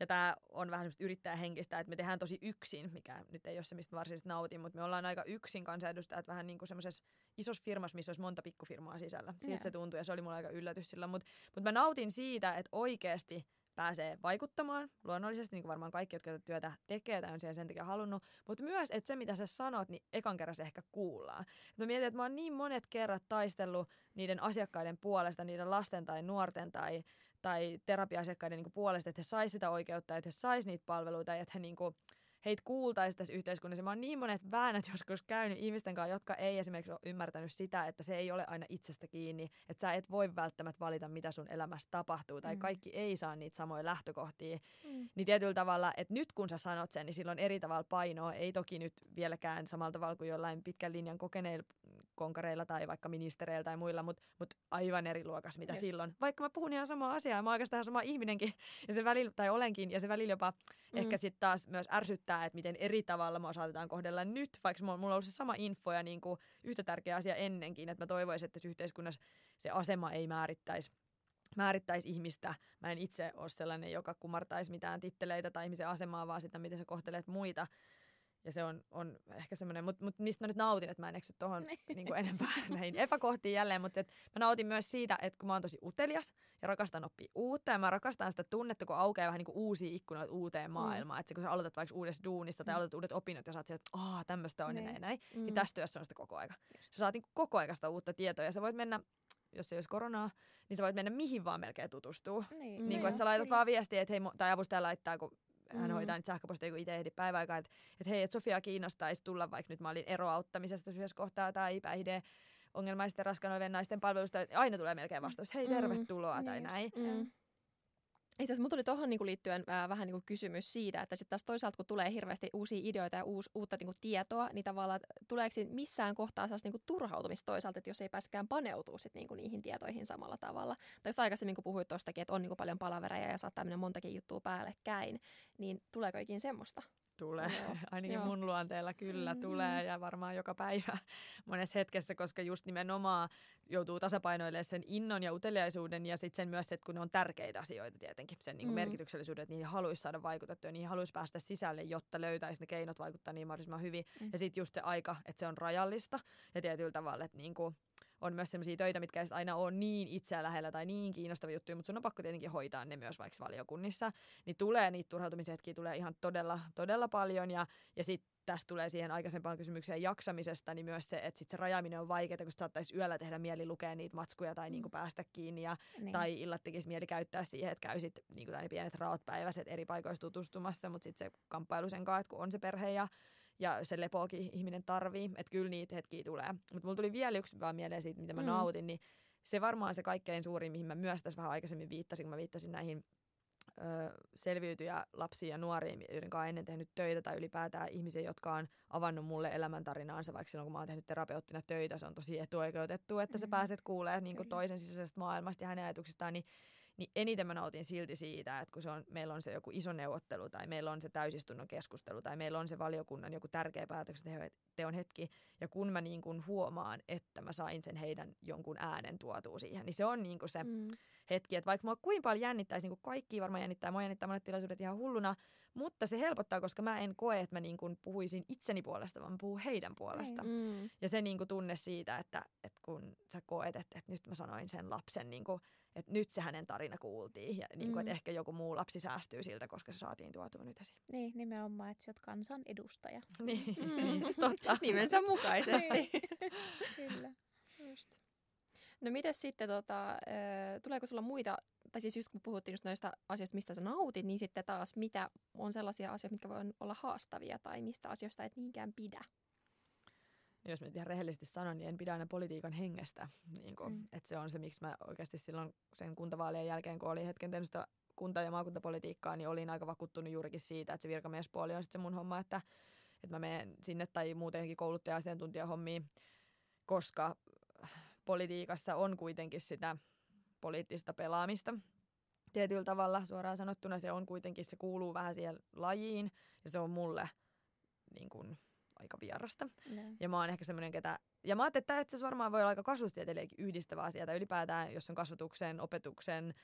Ja tämä on vähän semmoista yrittäjähenkistä, että me tehdään tosi yksin, mikä nyt ei ole se, mistä varsinaisesti nautin, mutta me ollaan aika yksin kansanedustajat vähän niin kuin semmoisessa isossa firmassa, missä olisi monta pikkufirmaa sisällä. Siltä se tuntui ja se oli mulle aika yllätys sillä. Mutta mut mä nautin siitä, että oikeasti pääsee vaikuttamaan luonnollisesti, niin kuin varmaan kaikki, jotka tätä työtä tekee tai on siellä sen takia halunnut, mutta myös, että se mitä sä sanot, niin ekan kerran se ehkä kuullaan. Et mä mietin, että mä oon niin monet kerrat taistellut niiden asiakkaiden puolesta, niiden lasten tai nuorten tai, tai terapia-asiakkaiden niin puolesta, että he sais sitä oikeutta, että he sais niitä palveluita ja että he niin kuin, heitä kuultaisi tässä yhteiskunnassa. Mä oon niin monet väännät joskus käynyt ihmisten kanssa, jotka ei esimerkiksi ole ymmärtänyt sitä, että se ei ole aina itsestä kiinni, että sä et voi välttämättä valita, mitä sun elämässä tapahtuu, tai mm. kaikki ei saa niitä samoja lähtökohtia. Mm. Niin tietyllä tavalla, että nyt kun sä sanot sen, niin silloin eri tavalla painoa, ei toki nyt vieläkään samalla tavalla kuin jollain pitkän linjan kokeneilla konkareilla tai vaikka ministereillä tai muilla, mutta mut aivan eri luokas mitä Just. silloin. Vaikka mä puhun ihan samaa asiaa, mä oon oikeastaan sama ihminenkin, ja se välillä, tai olenkin, ja se välillä jopa mm. ehkä sitten taas myös ärsyttää, että miten eri tavalla mä saatetaan kohdella nyt, vaikka mulla on ollut se sama info ja niin kuin yhtä tärkeä asia ennenkin, että mä toivoisin, että yhteiskunnassa se asema ei määrittäisi määrittäisi ihmistä. Mä en itse ole sellainen, joka kumartaisi mitään titteleitä tai ihmisen asemaa, vaan sitä, miten sä kohtelet muita. Ja se on, on ehkä semmoinen, mutta mut mistä mä nyt nautin, että mä en eksy tuohon [LAUGHS] niin enempää [LAUGHS] näihin epäkohtiin jälleen, mutta et mä nautin myös siitä, että kun mä oon tosi utelias ja rakastan oppia uutta ja mä rakastan sitä tunnetta, kun aukeaa vähän niin kuin uusia ikkunoita uuteen mm. maailmaan. Mm. Että kun sä aloitat vaikka uudessa duunissa tai mm. aloitat uudet opinnot ja saat sieltä, että aah, tämmöistä on niin. ja näin, näin mm. niin tässä työssä on sitä koko aika. Just. Sä saat niin koko aika uutta tietoa ja sä voit mennä jos ei olisi koronaa, niin sä voit mennä mihin vaan melkein tutustua. Niin, niin kuin, että sä laitat kyllä. vaan viestiä, että hei, tai avustaja laittaa, kun hän mm. hoitaa niitä sähköposteja, kun itse ehdi päiväaikaan, että, että hei, että Sofia kiinnostaisi tulla, vaikka nyt mä olin eroauttamisesta yhdessä kohtaa tai päihde ongelmaisten raskaana naisten palvelusta, aina tulee melkein vastaus, hei mm. tervetuloa mm. tai näin. Mm. Itse asiassa tuli tuohon niinku liittyen äh, vähän niinku kysymys siitä, että sitten taas toisaalta kun tulee hirveästi uusia ideoita ja uus, uutta niinku tietoa, niin tavallaan tuleeko missään kohtaa sellaista niinku turhautumista toisaalta, että jos ei pääskään paneutua sit niinku niihin tietoihin samalla tavalla. Tai just aikaisemmin kun puhuit tuostakin, että on niinku paljon palavereja ja saattaa mennä montakin juttua päällekkäin, niin tuleeko ikin semmoista? Tulee. Joo. [LAUGHS] Ainakin Joo. mun luonteella kyllä mm. tulee ja varmaan joka päivä [LAUGHS] monessa hetkessä, koska just nimenomaan joutuu tasapainoilemaan sen innon ja uteliaisuuden ja sitten sen myös, että kun ne on tärkeitä asioita tietenkin, sen niin mm. merkityksellisyyden, että niihin haluaisi saada vaikutettua ja niihin haluaisi päästä sisälle, jotta löytäisi ne keinot vaikuttaa niin mahdollisimman hyvin. Mm. Ja sitten just se aika, että se on rajallista ja tietyllä tavalla, että niin kuin, on myös sellaisia töitä, mitkä ei aina ole niin itseä lähellä tai niin kiinnostavia juttuja, mutta sun on pakko tietenkin hoitaa ne myös vaikka valiokunnissa. Niin tulee niitä turhautumishetkiä, tulee ihan todella, todella paljon ja, ja sitten tästä tulee siihen aikaisempaan kysymykseen jaksamisesta, niin myös se, että sit se rajaaminen on vaikeaa, kun saattaisi yöllä tehdä mieli lukea niitä matskuja tai niinku päästä kiinni, ja, niin. tai illat tekisi mieli käyttää siihen, että käy sitten niinku ne pienet raotpäiväiset eri paikoissa tutustumassa, mutta sitten se kamppailu sen kanssa, että kun on se perhe ja ja se lepoakin ihminen tarvii, että kyllä niitä hetkiä tulee. Mutta mulla tuli vielä yksi vaan mieleen siitä, mitä mä mm. nautin, niin se varmaan se kaikkein suurin, mihin mä myös tässä vähän aikaisemmin viittasin, kun mä viittasin näihin ö, selviytyjä lapsia ja nuoria, joiden kanssa ennen tehnyt töitä tai ylipäätään ihmisiä, jotka on avannut mulle elämäntarinaansa, vaikka silloin kun mä oon tehnyt terapeuttina töitä, se on tosi etuoikeutettu, että mm-hmm. sä pääset kuulemaan niin toisen sisäisestä maailmasta ja hänen ajatuksistaan, niin niin eniten mä nautin silti siitä, että kun se on, meillä on se joku iso neuvottelu tai meillä on se täysistunnon keskustelu tai meillä on se valiokunnan joku tärkeä päätöksenteon hetki ja kun mä niin kuin huomaan, että mä sain sen heidän jonkun äänen tuotua siihen, niin se on niin kuin se mm. hetki, että vaikka mua kuinka paljon jännittäisi, niin kuin kaikki varmaan jännittää, mua jännittää monet tilaisuudet ihan hulluna, mutta se helpottaa, koska mä en koe, että mä niin kuin puhuisin itseni puolesta, vaan mä puhun heidän puolesta. Mm. Ja se niin kuin tunne siitä, että, että kun sä koet, että, että nyt mä sanoin sen lapsen niin kuin että nyt se hänen tarina kuultiin ja niin kuin, mm. että ehkä joku muu lapsi säästyy siltä, koska se saatiin tuotua nyt esiin. Niin, nimenomaan, että sä oot kansan edustaja. [LAUGHS] niin, mm. niin, totta. [LAUGHS] Nimensä mukaisesti. [LAUGHS] Kyllä. Just. No miten sitten, tota, tuleeko sulla muita, tai siis just kun puhuttiin just noista asioista, mistä sä nautit, niin sitten taas mitä on sellaisia asioita, mitkä voi olla haastavia tai mistä asioista et niinkään pidä? Jos mä ihan rehellisesti sanon, niin en pidä aina politiikan hengestä. [LAUGHS] Niin kuin, mm. että se on se, miksi mä oikeasti silloin sen kuntavaalien jälkeen, kun oli hetken tehnyt sitä kunta- ja maakuntapolitiikkaa, niin olin aika vakuuttunut juurikin siitä, että se virkamiespuoli on sitten se mun homma, että, että mä menen sinne tai muutenkin kouluttaja-asiantuntijahommiin, koska politiikassa on kuitenkin sitä poliittista pelaamista. Tietyllä tavalla suoraan sanottuna se on kuitenkin, se kuuluu vähän siihen lajiin ja se on mulle niin kuin, aika vierasta. No. Ja mä oon ehkä semmoinen, ketä... Ja mä ajattelin, että tämä itse varmaan voi olla aika kasvustieteilijäkin yhdistävä asia, tai ylipäätään, jos on kasvatuksen, opetuksen,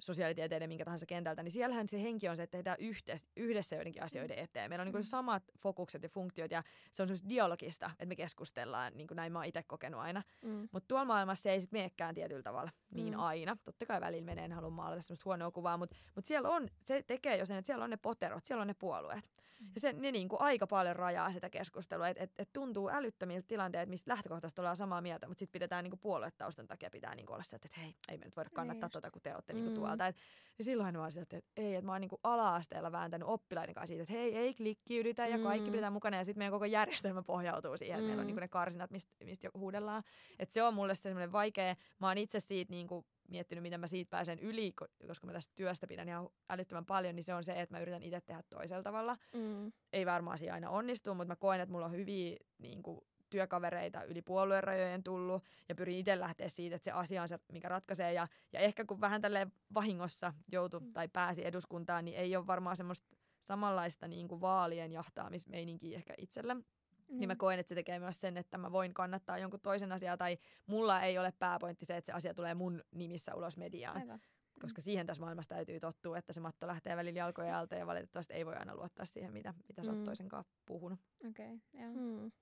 sosiaalitieteiden minkä tahansa kentältä, niin siellähän se henki on se, että tehdään yhdessä, yhdessä joidenkin asioiden eteen. Meillä on niin mm. samat fokukset ja funktiot ja se on semmoista dialogista, että me keskustellaan, niin kuin näin mä oon itse kokenut aina. Mm. Mutta tuolla maailmassa se ei sitten meekään tietyllä tavalla niin mm. aina. Totta kai välillä menee, en halua maalata semmoista huonoa kuvaa, mutta mut siellä on, se tekee jo sen, että siellä on ne poterot, siellä on ne puolueet. Mm. Ja se, ne niin kuin aika paljon rajaa sitä keskustelua, että et, et tuntuu älyttömiltä tilanteet, missä lähtökohtaisesti ollaan samaa mieltä, mutta sitten pidetään niin kuin puoluetaustan takia pitää niin kuin olla se, että hei, ei me nyt voida kannattaa niin tuota, kun te olette mm. niin kuin tuolta. Et, niin silloin vaan sieltä, että ei, että mä oon niin kuin ala-asteella vääntänyt oppilaiden kanssa siitä, että hei, ei klikkiydytä ja kaikki mm. pidetään mukana ja sitten meidän koko järjestelmä pohjautuu siihen, että mm. meillä on niin kuin ne karsinat, mistä, mistä huudellaan. Että se on mulle semmoinen vaikea, mä oon itse siitä niin kuin miettinyt, miten mä siitä pääsen yli, koska mä tästä työstä pidän ihan älyttömän paljon, niin se on se, että mä yritän itse tehdä toisella tavalla. Mm. Ei varmaan asia aina onnistu, mutta mä koen, että mulla on hyviä niin kuin, työkavereita yli puolueen tullut ja pyrin itse lähteä siitä, että se asia on se, mikä ratkaisee. Ja, ja ehkä kun vähän tälleen vahingossa joutui mm. tai pääsi eduskuntaan, niin ei ole varmaan semmoista samanlaista niin kuin vaalien jahtaamismeininkiä ehkä itsellä. Mm. Niin mä mm. koen, että se tekee myös sen, että mä voin kannattaa jonkun toisen asiaa tai mulla ei ole pääpointti se, että se asia tulee mun nimissä ulos mediaan. Aivan. Koska siihen tässä maailmassa täytyy tottua, että se matto lähtee välillä jalkojen alta ja valitettavasti ei voi aina luottaa siihen, mitä, mitä sä oot mm. toisen kanssa puhunut. Okei, okay, joo. Mm.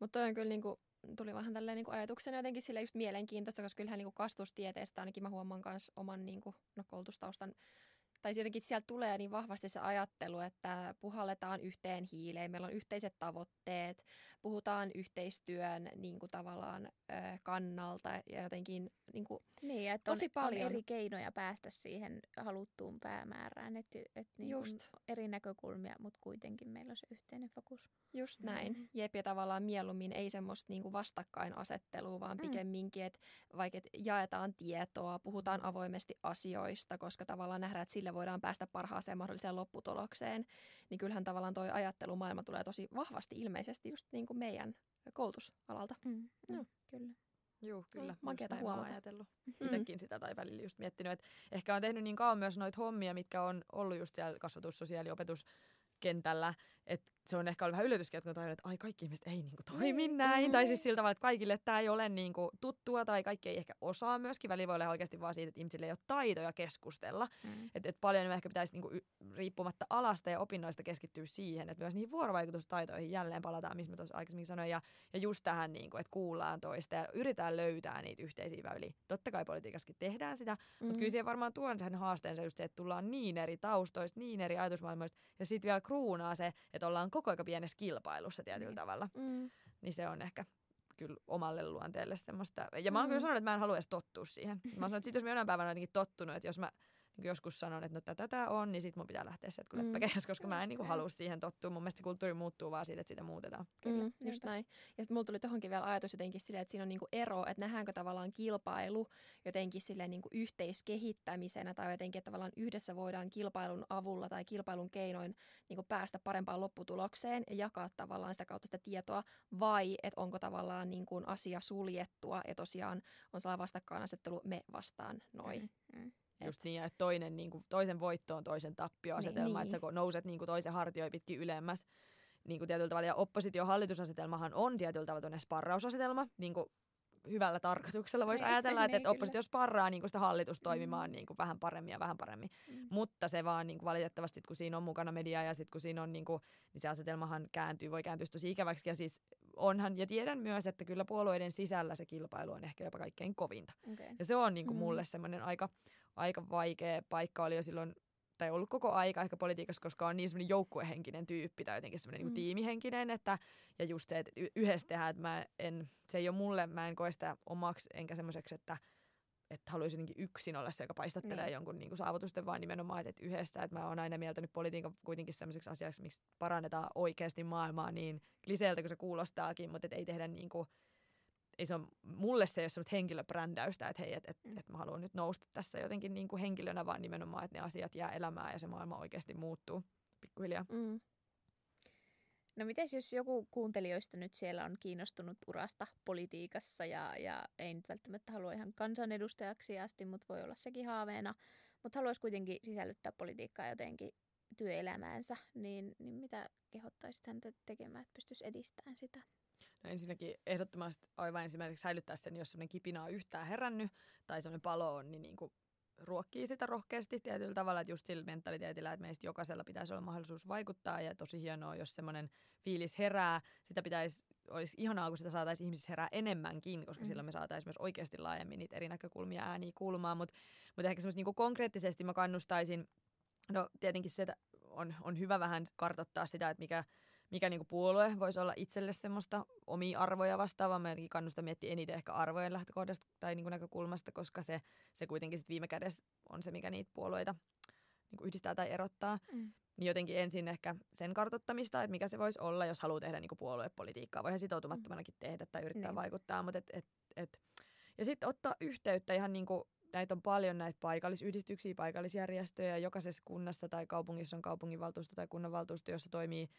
Mutta on kyllä niinku, tuli vähän tälleen niinku ajatuksena jotenkin sille just mielenkiintoista, koska kyllähän niinku kastustieteestä ainakin mä huomaan myös oman niinku, no, koulutustaustan tai jotenkin sieltä tulee niin vahvasti se ajattelu, että puhalletaan yhteen hiileen, meillä on yhteiset tavoitteet, puhutaan yhteistyön niin kuin tavallaan kannalta ja jotenkin niin kuin, niin, että tosi on, paljon on eri keinoja päästä siihen haluttuun päämäärään, että et niin Just. eri näkökulmia, mutta kuitenkin meillä on se yhteinen fokus. Just näin. Mm. Jep, ja tavallaan mieluummin ei semmoista niin kuin vastakkainasettelua, vaan mm. pikemminkin, että vaikka et jaetaan tietoa, puhutaan avoimesti asioista, koska tavallaan nähdään, että sillä voidaan päästä parhaaseen mahdolliseen lopputulokseen, niin kyllähän tavallaan toi ajattelumaailma tulee tosi vahvasti ilmeisesti just niin kuin meidän koulutusalalta. Mm, no. Kyllä. Joo, kyllä. Makeata huomata. ajatellut mm. itsekin sitä tai välillä just miettinyt, että ehkä on tehnyt niin kauan myös noita hommia, mitkä on ollut just siellä kasvatus, sosiaaliopetus, kentällä, että se on ehkä ollut vähän yllätyskin, että kun että ai kaikki ihmiset ei niin kuin, toimi näin, mm. tai siis sillä tavalla, että kaikille tämä ei ole niin kuin, tuttua, tai kaikki ei ehkä osaa myöskin. Välillä voi olla oikeasti vaan siitä, että ihmisille ei ole taitoja keskustella. Mm. Että et paljon ehkä pitäisi niin kuin, riippumatta alasta ja opinnoista keskittyä siihen, että myös niihin vuorovaikutustaitoihin jälleen palataan, missä mä tuossa aikaisemmin sanoin, ja, ja just tähän, niin kuin, että kuullaan toista ja yritetään löytää niitä yhteisiä väyliä. Totta kai politiikassakin tehdään sitä, mm. mutta kyllä siihen varmaan tuon sen haasteensa just se, että tullaan niin eri taustoista, niin eri ajatusmaailmoista, ja sitten vielä kruunaa se, että ollaan koko ajan pienessä kilpailussa tietyllä mm. tavalla. Mm. Niin se on ehkä kyllä omalle luonteelle semmoista. Ja mä oon mm. kyllä sanonut, että mä en halua edes tottua siihen. Mä oon sanonut, että sit jos mä jonain päivänä jotenkin tottunut, että jos mä joskus sanon, että no tätä tämä on, niin sitten mun pitää lähteä sieltä kun mm. koska mä en niin halua siihen tottua. Mun mielestä se kulttuuri muuttuu vaan siitä, että sitä muutetaan. Kyllä, mm, just näin. Ja sitten mulla tuli tohonkin vielä ajatus jotenkin silleen, että siinä on niinku ero, että nähdäänkö tavallaan kilpailu jotenkin silleen niinku yhteiskehittämisenä tai jotenkin, että tavallaan yhdessä voidaan kilpailun avulla tai kilpailun keinoin niinku päästä parempaan lopputulokseen ja jakaa tavallaan sitä kautta sitä tietoa, vai että onko tavallaan niinku asia suljettua ja tosiaan on sellainen vastakkainasettelu me vastaan noin. Mm, mm. Just niin, että toinen, niin kuin, toisen voitto on toisen tappioasetelma, niin, että niin. sä nouset niin kuin, toisen hartioja pitkin ylemmäs niin kuin tietyllä tavalla. Ja oppositio-hallitusasetelmahan on tietyllä tavalla sparrausasetelma, niin kuin hyvällä tarkoituksella voisi niin, ajatella, että, niin, että oppositio sparraa niin kuin sitä hallitusta toimimaan mm. niin kuin vähän paremmin ja vähän paremmin. Mm. Mutta se vaan niin kuin valitettavasti, kun siinä on mukana media ja sitten kun siinä on, niin, kuin, niin se asetelmahan kääntyy, voi kääntyä tosi ikäväksi. Ja siis onhan, ja tiedän myös, että kyllä puolueiden sisällä se kilpailu on ehkä jopa kaikkein kovinta. Okay. Ja se on niin kuin mm. mulle semmoinen aika, aika vaikea paikka oli jo silloin tai ollut koko aika ehkä politiikassa, koska on niin semmoinen joukkuehenkinen tyyppi tai jotenkin semmoinen niinku mm. niin tiimihenkinen, että ja just se, että yhdessä tehdään, että mä en, se ei ole mulle, mä en koe sitä omaksi enkä semmoiseksi, että että haluaisin jotenkin yksin olla se, joka paistattelee niin. jonkun niin kuin saavutusten, vaan nimenomaan, että yhdessä. Että mä oon aina mieltänyt politiikan kuitenkin semmoiseksi asiaksi, miksi parannetaan oikeasti maailmaa niin kliseeltä kuin se kuulostaakin, mutta että ei tehdä niin kuin, ei se on, mulle se ei ole semmoista henkilöbrändäystä, että hei, että et, mm. et mä haluan nyt nousta tässä jotenkin niin kuin henkilönä, vaan nimenomaan, että ne asiat jää elämään ja se maailma oikeasti muuttuu pikkuhiljaa. Mm. No mites jos joku kuuntelijoista nyt siellä on kiinnostunut urasta politiikassa ja, ja ei nyt välttämättä halua ihan kansanedustajaksi asti, mutta voi olla sekin haaveena, mutta haluaisi kuitenkin sisällyttää politiikkaa jotenkin työelämäänsä, niin, niin mitä kehottaisit häntä tekemään, että pystyisi edistämään sitä? No ensinnäkin ehdottomasti aivan ensimmäiseksi säilyttää sen, jos sellainen kipina on yhtään herännyt tai sellainen palo on, niin, niin kuin ruokkii sitä rohkeasti tietyllä tavalla, että just sillä mentaliteetillä, että meistä jokaisella pitäisi olla mahdollisuus vaikuttaa ja tosi hienoa, jos semmoinen fiilis herää. Sitä pitäisi, olisi ihanaa, kun sitä saataisiin ihmisissä herää enemmänkin, koska mm. silloin me saataisiin myös oikeasti laajemmin niitä eri näkökulmia ääniä kuulumaan, mutta mut ehkä semmoista niinku konkreettisesti mä kannustaisin, no tietenkin se on, on hyvä vähän kartottaa sitä, että mikä, mikä niinku puolue voisi olla itselle semmoista omia arvoja vastaavaa. Mä jotenkin kannustan miettiä eniten ehkä arvojen lähtökohdasta tai niinku näkökulmasta, koska se, se kuitenkin sit viime kädessä on se, mikä niitä puolueita niinku yhdistää tai erottaa. Mm. Niin jotenkin ensin ehkä sen kartottamista, että mikä se voisi olla, jos haluaa tehdä niinku puoluepolitiikkaa. Voihan sitoutumattomanakin tehdä tai yrittää niin. vaikuttaa. Mutta et, et, et. Ja sitten ottaa yhteyttä ihan niinku näitä on paljon näitä paikallisyhdistyksiä, paikallisjärjestöjä. Jokaisessa kunnassa tai kaupungissa on kaupunginvaltuusto tai kunnanvaltuusto, jossa toimii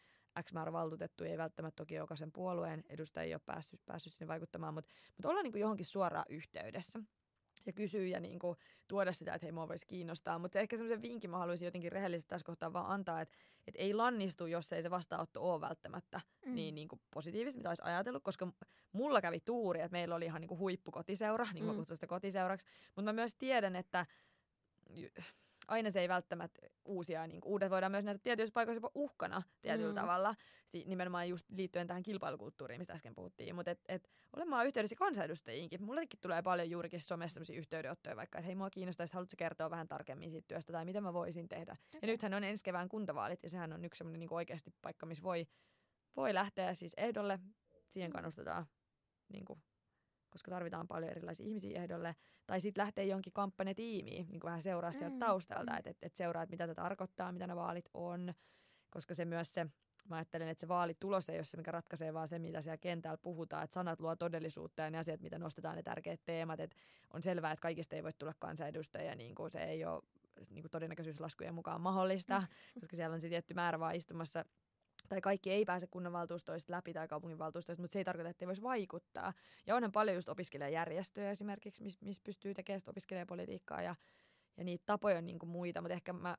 X määrä valtuutettu. Ei välttämättä toki jokaisen puolueen edustaja ole päässyt, päässyt sinne vaikuttamaan, mutta, mutta ollaan niin kuin johonkin suoraan yhteydessä ja kysyä ja niin kuin, tuoda sitä, että hei, mua voisi kiinnostaa. Mutta ehkä semmoisen vinkin mä haluaisin jotenkin rehellisesti tässä kohtaa vaan antaa, että, että ei lannistu, jos ei se vastaanotto ole välttämättä mm. niin, niin kuin positiivista, mitä olisi ajatellut, koska mulla kävi tuuri, että meillä oli ihan niin kuin huippukotiseura, niin kuin mm. kutsun sitä kotiseuraksi. Mutta mä myös tiedän, että aina se ei välttämättä uusia, niin uudet voidaan myös nähdä tietyissä paikoissa jopa uhkana tietyllä mm. tavalla, si- nimenomaan just liittyen tähän kilpailukulttuuriin, mistä äsken puhuttiin, mutta et, et, olemaan yhteydessä kansanedustajiinkin. Mullekin tulee paljon juurikin somessa sellaisia yhteydenottoja, vaikka että hei mua kiinnostaisi, haluatko kertoa vähän tarkemmin siitä työstä tai mitä mä voisin tehdä. Okay. Ja nythän on ensi kevään kuntavaalit ja sehän on yksi semmoinen niin oikeasti paikka, missä voi, voi lähteä siis ehdolle, siihen mm. kannustetaan niin kuin koska tarvitaan paljon erilaisia ihmisiä ehdolle. Tai sitten lähtee jonkin kampanjatiimiin, niin kuin vähän seuraa sieltä mm. taustalta, että et, et seuraa, että mitä tämä tarkoittaa, mitä ne vaalit on, koska se myös se, mä ajattelen, että se vaalitulos ei ole se, mikä ratkaisee, vaan se, mitä siellä kentällä puhutaan, että sanat luo todellisuutta ja ne asiat, mitä nostetaan, ne tärkeät teemat, että on selvää, että kaikista ei voi tulla kansanedustajia, niin kuin se ei ole niin kuin todennäköisyyslaskujen mukaan mahdollista, mm. koska siellä on se tietty määrä vaan istumassa tai kaikki ei pääse kunnanvaltuustoista läpi tai kaupunginvaltuustoista, mutta se ei tarkoita, että ei voisi vaikuttaa. Ja onhan paljon just opiskelijajärjestöjä esimerkiksi, missä mis pystyy tekemään opiskelijapolitiikkaa ja, ja niitä tapoja on niin kuin muita, mutta ehkä mä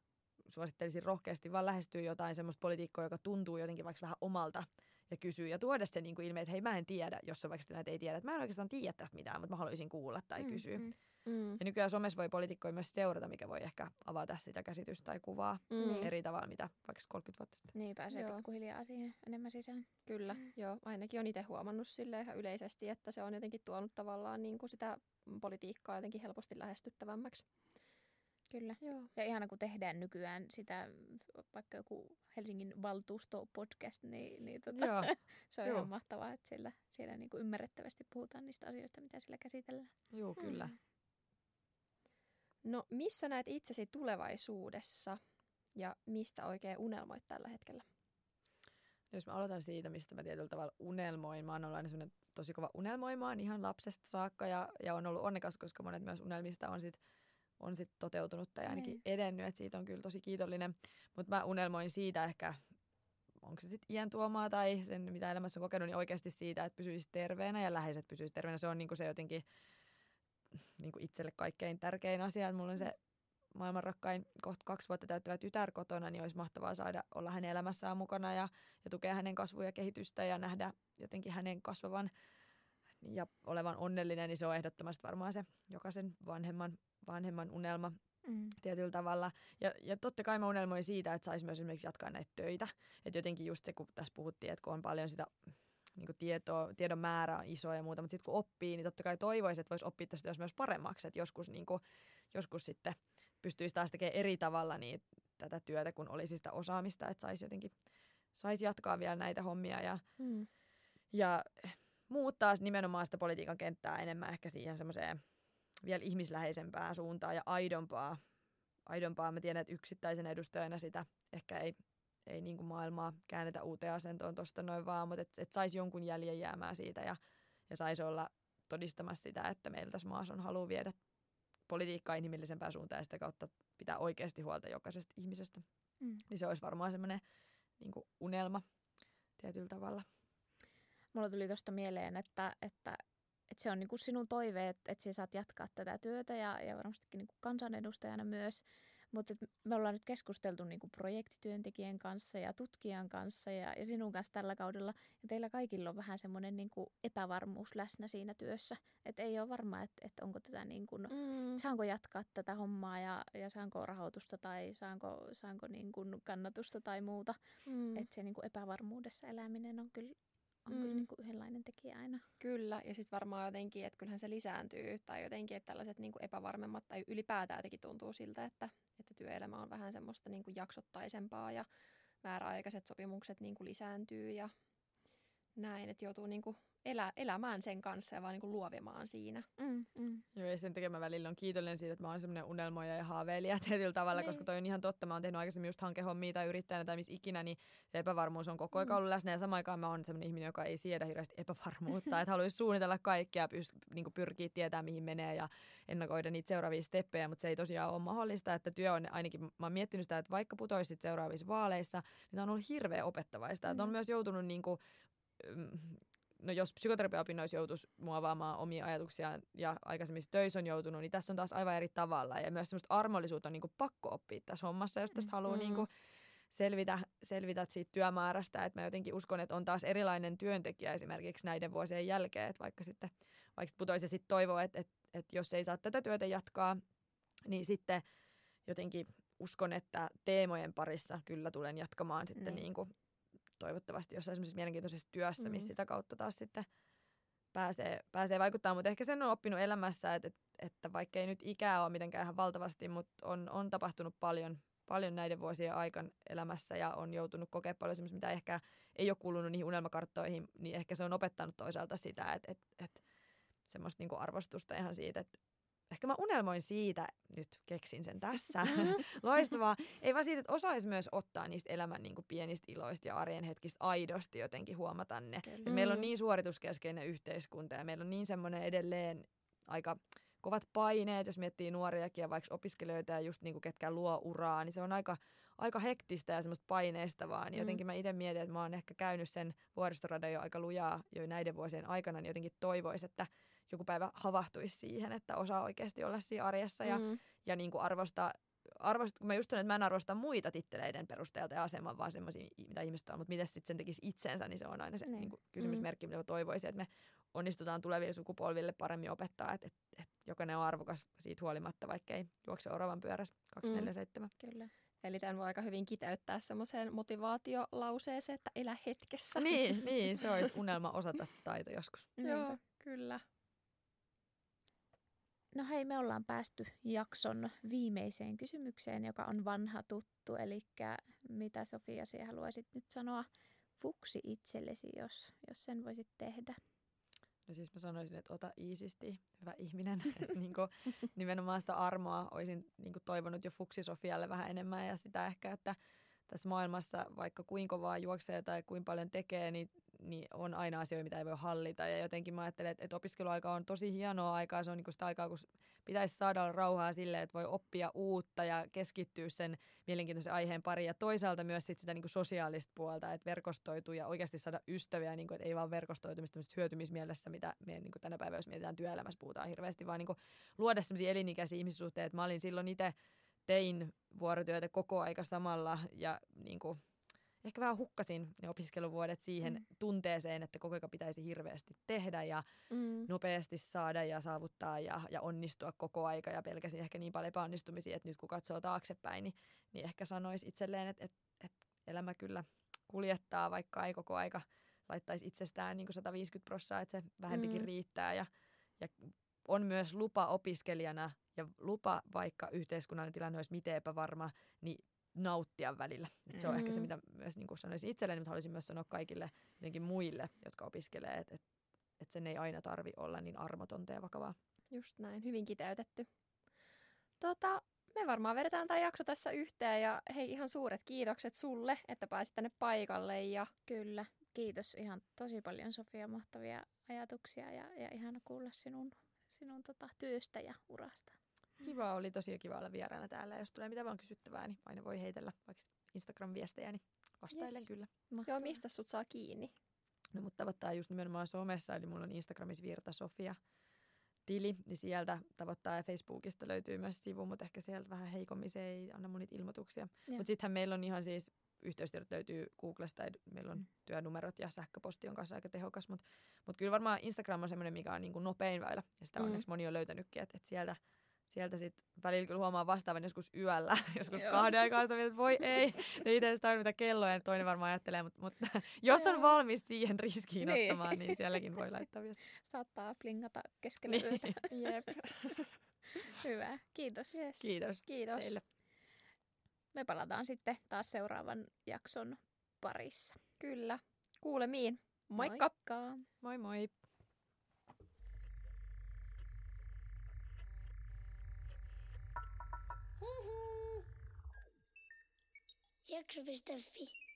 suosittelisin rohkeasti vaan lähestyä jotain semmoista politiikkoa, joka tuntuu jotenkin vaikka vähän omalta ja kysyä ja tuoda se niin kuin ilme, että hei mä en tiedä, jos on vaikka näitä ei tiedä, että mä en oikeastaan tiedä tästä mitään, mutta mä haluaisin kuulla tai mm, kysyä. Mm. Mm. Ja nykyään somessa voi poliitikkoja myös seurata, mikä voi ehkä avata sitä käsitystä tai kuvaa mm. eri tavalla, mitä vaikka 30 vuotta sitten. Niin, pääsee joo. pikkuhiljaa siihen enemmän sisään. Kyllä, mm. joo. Ainakin on itse huomannut sille ihan yleisesti, että se on jotenkin tuonut tavallaan niin kuin sitä politiikkaa jotenkin helposti lähestyttävämmäksi. Kyllä. Joo. Ja ihana, kun tehdään nykyään sitä, vaikka joku Helsingin valtuusto-podcast, niin, niin tota, Joo. [LAUGHS] se on Joo. ihan mahtavaa, että siellä, siellä niin kuin ymmärrettävästi puhutaan niistä asioista, mitä sillä käsitellään. Joo, kyllä. Mm. No missä näet itsesi tulevaisuudessa ja mistä oikein unelmoit tällä hetkellä? Jos mä aloitan siitä, mistä mä tietyllä tavalla unelmoin. Mä oon ollut aina tosi kova unelmoimaan ihan lapsesta saakka ja, ja on ollut onnekas, koska monet myös unelmista on sit, on sit toteutunut tai ainakin niin. edennyt, että siitä on kyllä tosi kiitollinen. Mutta mä unelmoin siitä ehkä, onko se sitten iän tuomaa tai sen, mitä elämässä on kokenut, niin oikeasti siitä, että pysyisi terveenä ja läheiset pysyisi terveenä. Se on niinku se jotenkin niin kuin itselle kaikkein tärkein asia. Että mulla on se maailman rakkain kohta kaksi vuotta täyttävä tytär kotona, niin olisi mahtavaa saada olla hänen elämässään mukana ja, ja tukea hänen kasvua ja kehitystä ja nähdä jotenkin hänen kasvavan ja olevan onnellinen, niin se on ehdottomasti varmaan se jokaisen vanhemman, vanhemman unelma mm. tietyllä tavalla. Ja, ja totta kai mä unelmoin siitä, että saisi myös esimerkiksi jatkaa näitä töitä. Että jotenkin just se, kun tässä puhuttiin, että kun on paljon sitä niin kuin tietoa, tiedon määrä on iso ja muuta, mutta sitten kun oppii, niin totta kai toivoisi, että voisi oppia tästä myös paremmaksi, että joskus, niin kuin, joskus sitten pystyisi taas tekemään eri tavalla niin, tätä työtä, kun olisi sitä osaamista, että saisi jotenkin saisi jatkaa vielä näitä hommia ja, mm. ja muuttaa nimenomaan sitä politiikan kenttää enemmän ehkä siihen semmoiseen vielä ihmisläheisempään suuntaan ja aidompaa. aidompaa. Mä tiedän, että yksittäisen edustajana sitä ehkä ei ei niin kuin maailmaa käännetä uuteen asentoon tuosta noin vaan, mutta että et saisi jonkun jäljen jäämään siitä ja, ja saisi olla todistamassa sitä, että meillä tässä maassa on halu viedä politiikkaa inhimillisempään suuntaan ja sitä kautta pitää oikeasti huolta jokaisesta ihmisestä. Mm. Niin se olisi varmaan semmoinen niin unelma tietyllä tavalla. Mulla tuli tuosta mieleen, että, että, että se on niin kuin sinun toive, että, että sinä saat jatkaa tätä työtä ja, ja varmastikin niin kuin kansanedustajana myös. Mutta me ollaan nyt keskusteltu niinku projektityöntekijän kanssa ja tutkijan kanssa ja, ja sinun kanssa tällä kaudella. Ja teillä kaikilla on vähän semmoinen niinku epävarmuus läsnä siinä työssä. Että ei ole varma, että et onko tätä niinku, mm. saanko jatkaa tätä hommaa ja, ja saanko rahoitusta tai saanko, saanko niinku kannatusta tai muuta. Mm. Että se niinku epävarmuudessa eläminen on kyllä on mm. kyllä niin kuin yhdenlainen tekijä aina. Kyllä, ja sitten varmaan jotenkin, että kyllähän se lisääntyy, tai jotenkin, että tällaiset niin kuin epävarmemmat, tai ylipäätään jotenkin tuntuu siltä, että, että työelämä on vähän semmoista niin kuin jaksottaisempaa, ja määräaikaiset sopimukset niin kuin lisääntyy, ja näin, että joutuu niin kuin elä, elämään sen kanssa ja vaan niin kuin luovimaan siinä. Mm, mm. Joo, ja sen tekemä välillä on kiitollinen siitä, että mä oon semmoinen unelmoija ja haaveilija [LAUGHS] tietyllä tavalla, niin. koska toi on ihan totta. Mä oon tehnyt aikaisemmin just hankehommia tai yrittäjänä tai missä ikinä, niin se epävarmuus on koko ajan mm. ollut läsnä. Ja samaan aikaan mä oon semmoinen ihminen, joka ei siedä hirveästi epävarmuutta, että haluaisi suunnitella kaikkea, pys, niin pyrkiä tietää mihin menee ja ennakoida niitä seuraavia steppejä, mutta se ei tosiaan ole mahdollista, että työ on ainakin, mä oon miettinyt sitä, että vaikka putoisit seuraavissa vaaleissa, niin tämä on ollut hirveän opettavaista. Mm. Että on myös joutunut niin kuin, mm, no jos psykoterapiaopinnoissa joutuisi muovaamaan omia ajatuksiaan ja aikaisemmissa töissä on joutunut, niin tässä on taas aivan eri tavalla. Ja myös semmoista armollisuutta on niin kuin pakko oppia tässä hommassa, jos tästä haluaa mm-hmm. niin kuin selvitä, selvitä siitä työmäärästä. Että mä jotenkin uskon, että on taas erilainen työntekijä esimerkiksi näiden vuosien jälkeen, että vaikka sitten vaikka putoisi sitten toivoo, että, että, että jos ei saa tätä työtä jatkaa, niin sitten jotenkin uskon, että teemojen parissa kyllä tulen jatkamaan sitten niin. Niin kuin toivottavasti jossain semmoisessa mielenkiintoisessa työssä, missä mm. sitä kautta taas sitten pääsee, pääsee vaikuttamaan. Mutta ehkä sen on oppinut elämässä, että, että vaikka ei nyt ikää ole mitenkään ihan valtavasti, mutta on, on tapahtunut paljon, paljon näiden vuosien aikana elämässä ja on joutunut kokemaan paljon semmoista, mitä ehkä ei ole kuulunut niihin unelmakarttoihin, niin ehkä se on opettanut toisaalta sitä, että, että, että semmoista niin arvostusta ihan siitä, että ehkä mä unelmoin siitä, nyt keksin sen tässä, mm-hmm. [LAUGHS] loistavaa. Ei vaan siitä, että osaisi myös ottaa niistä elämän niin kuin pienistä iloista ja arjen hetkistä aidosti jotenkin huomata ne. Meillä on niin suorituskeskeinen yhteiskunta ja meillä on niin semmoinen edelleen aika kovat paineet, jos miettii nuoriakin ja vaikka opiskelijoita ja just niin kuin ketkä luo uraa, niin se on aika, aika hektistä ja semmoista paineista vaan. Mm. Jotenkin mä itse mietin, että mä oon ehkä käynyt sen vuoristoradan jo aika lujaa jo näiden vuosien aikana, niin jotenkin toivoisi, että joku päivä havahtuisi siihen, että osaa oikeasti olla siinä arjessa ja, mm. ja niin kuin arvostaa arvost, kun mä just sanon, että mä en arvosta muita titteleiden perusteelta ja aseman, vaan semmoisia, mitä ihmiset on, mutta miten sitten sen tekisi itsensä, niin se on aina se niin. Niin kuin kysymysmerkki, mm. mitä mä toivoisin, että me onnistutaan tuleville sukupolville paremmin opettaa, että, että, että jokainen on arvokas siitä huolimatta, vaikka ei juokse oravan pyörässä 247. Mm. Kyllä. Eli tämän voi aika hyvin kiteyttää semmoiseen motivaatiolauseeseen, että elä hetkessä. Niin, [LAUGHS] niin se olisi unelma osata se taito joskus. Joo, kyllä. No hei, me ollaan päästy jakson viimeiseen kysymykseen, joka on vanha tuttu. Eli mitä Sofia sinä haluaisit nyt sanoa fuksi itsellesi, jos, jos sen voisit tehdä? No siis mä sanoisin, että ota iisisti, hyvä ihminen. [LAUGHS] niin kuin, nimenomaan sitä armoa olisin niin kuin toivonut jo fuksi Sofialle vähän enemmän ja sitä ehkä, että tässä maailmassa vaikka kuinka kovaa juoksee tai kuinka paljon tekee, niin niin on aina asioita, mitä ei voi hallita. Ja jotenkin mä ajattelen, että, että opiskeluaika on tosi hienoa aikaa. Se on niin sitä aikaa, kun pitäisi saada rauhaa sille, että voi oppia uutta ja keskittyä sen mielenkiintoisen aiheen pariin. Ja toisaalta myös sit sitä niin kuin sosiaalista puolta, että verkostoituu ja oikeasti saada ystäviä, niin kuin, että ei vaan verkostoitumista hyötymismielessä, mitä me niin kuin tänä päivänä, jos mietitään työelämässä, puhutaan hirveästi, vaan niin kuin luoda sellaisia elinikäisiä ihmissuhteita. Mä olin silloin itse tein vuorotyötä koko aika samalla ja niin kuin, ehkä vähän hukkasin ne opiskeluvuodet siihen mm. tunteeseen, että koko ajan pitäisi hirveästi tehdä ja mm. nopeasti saada ja saavuttaa ja, ja onnistua koko aika ja pelkäsin ehkä niin paljon epäonnistumisia, että nyt kun katsoo taaksepäin, niin, niin ehkä sanoisi itselleen, että, että, että elämä kyllä kuljettaa, vaikka ei koko aika laittaisi itsestään niin kuin 150 prosenttia, että se vähempikin mm. riittää ja, ja on myös lupa opiskelijana ja lupa, vaikka yhteiskunnallinen tilanne olisi miten epävarma, niin nauttia välillä. Et se on mm-hmm. ehkä se, mm-hmm. mitä myös niin sanoisin itselleni, mutta haluaisin myös sanoa kaikille jotenkin muille, jotka opiskelee, että et, et sen ei aina tarvi olla niin armotonta ja vakavaa. Just näin, hyvin kiteytetty. Tota, me varmaan vedetään tämä jakso tässä yhteen ja hei ihan suuret kiitokset sulle, että pääsit tänne paikalle. Ja... Kyllä, kiitos ihan tosi paljon Sofia, mahtavia ajatuksia ja, ja ihana kuulla sinun, sinun tota, työstä ja urasta. Kiva, oli tosi kiva olla vieraana täällä. Jos tulee mitä vaan kysyttävää, niin aina voi heitellä vaikka Instagram-viestejä, niin vastailen yes. kyllä. Mahtavaa. Joo, mistä sut saa kiinni? No mutta tavoittaa just nimenomaan somessa, eli mulla on Instagramissa Virta Sofia. tili, niin sieltä tavoittaa ja Facebookista löytyy myös sivu, mutta ehkä sieltä vähän heikommin se ei anna mun niitä ilmoituksia. Mutta sittenhän meillä on ihan siis yhteystiedot löytyy Googlesta, meillä on mm. työnumerot ja sähköposti on kanssa aika tehokas, mutta mut kyllä varmaan Instagram on semmoinen, mikä on niin kuin nopein väylä, ja sitä mm. onneksi moni on löytänytkin, että et sieltä sieltä sitten välillä kyllä huomaa vastaavan joskus yöllä, [LAUGHS] joskus Joo. kahden aikaa, että voi ei, ei itse asiassa mitä kelloja toinen varmaan ajattelee, mutta, mutta [LAUGHS] jos on valmis siihen riskiin niin. ottamaan, niin sielläkin voi laittaa viestiä. [LAUGHS] Saattaa plingata keskellä niin. yötä. Jep. Hyvä, kiitos. Yes. Kiitos. Kiitos. Teille. Me palataan sitten taas seuraavan jakson parissa. Kyllä. Kuulemiin. Moikka! Moikka. Moi moi! Hihi. Jakso.fi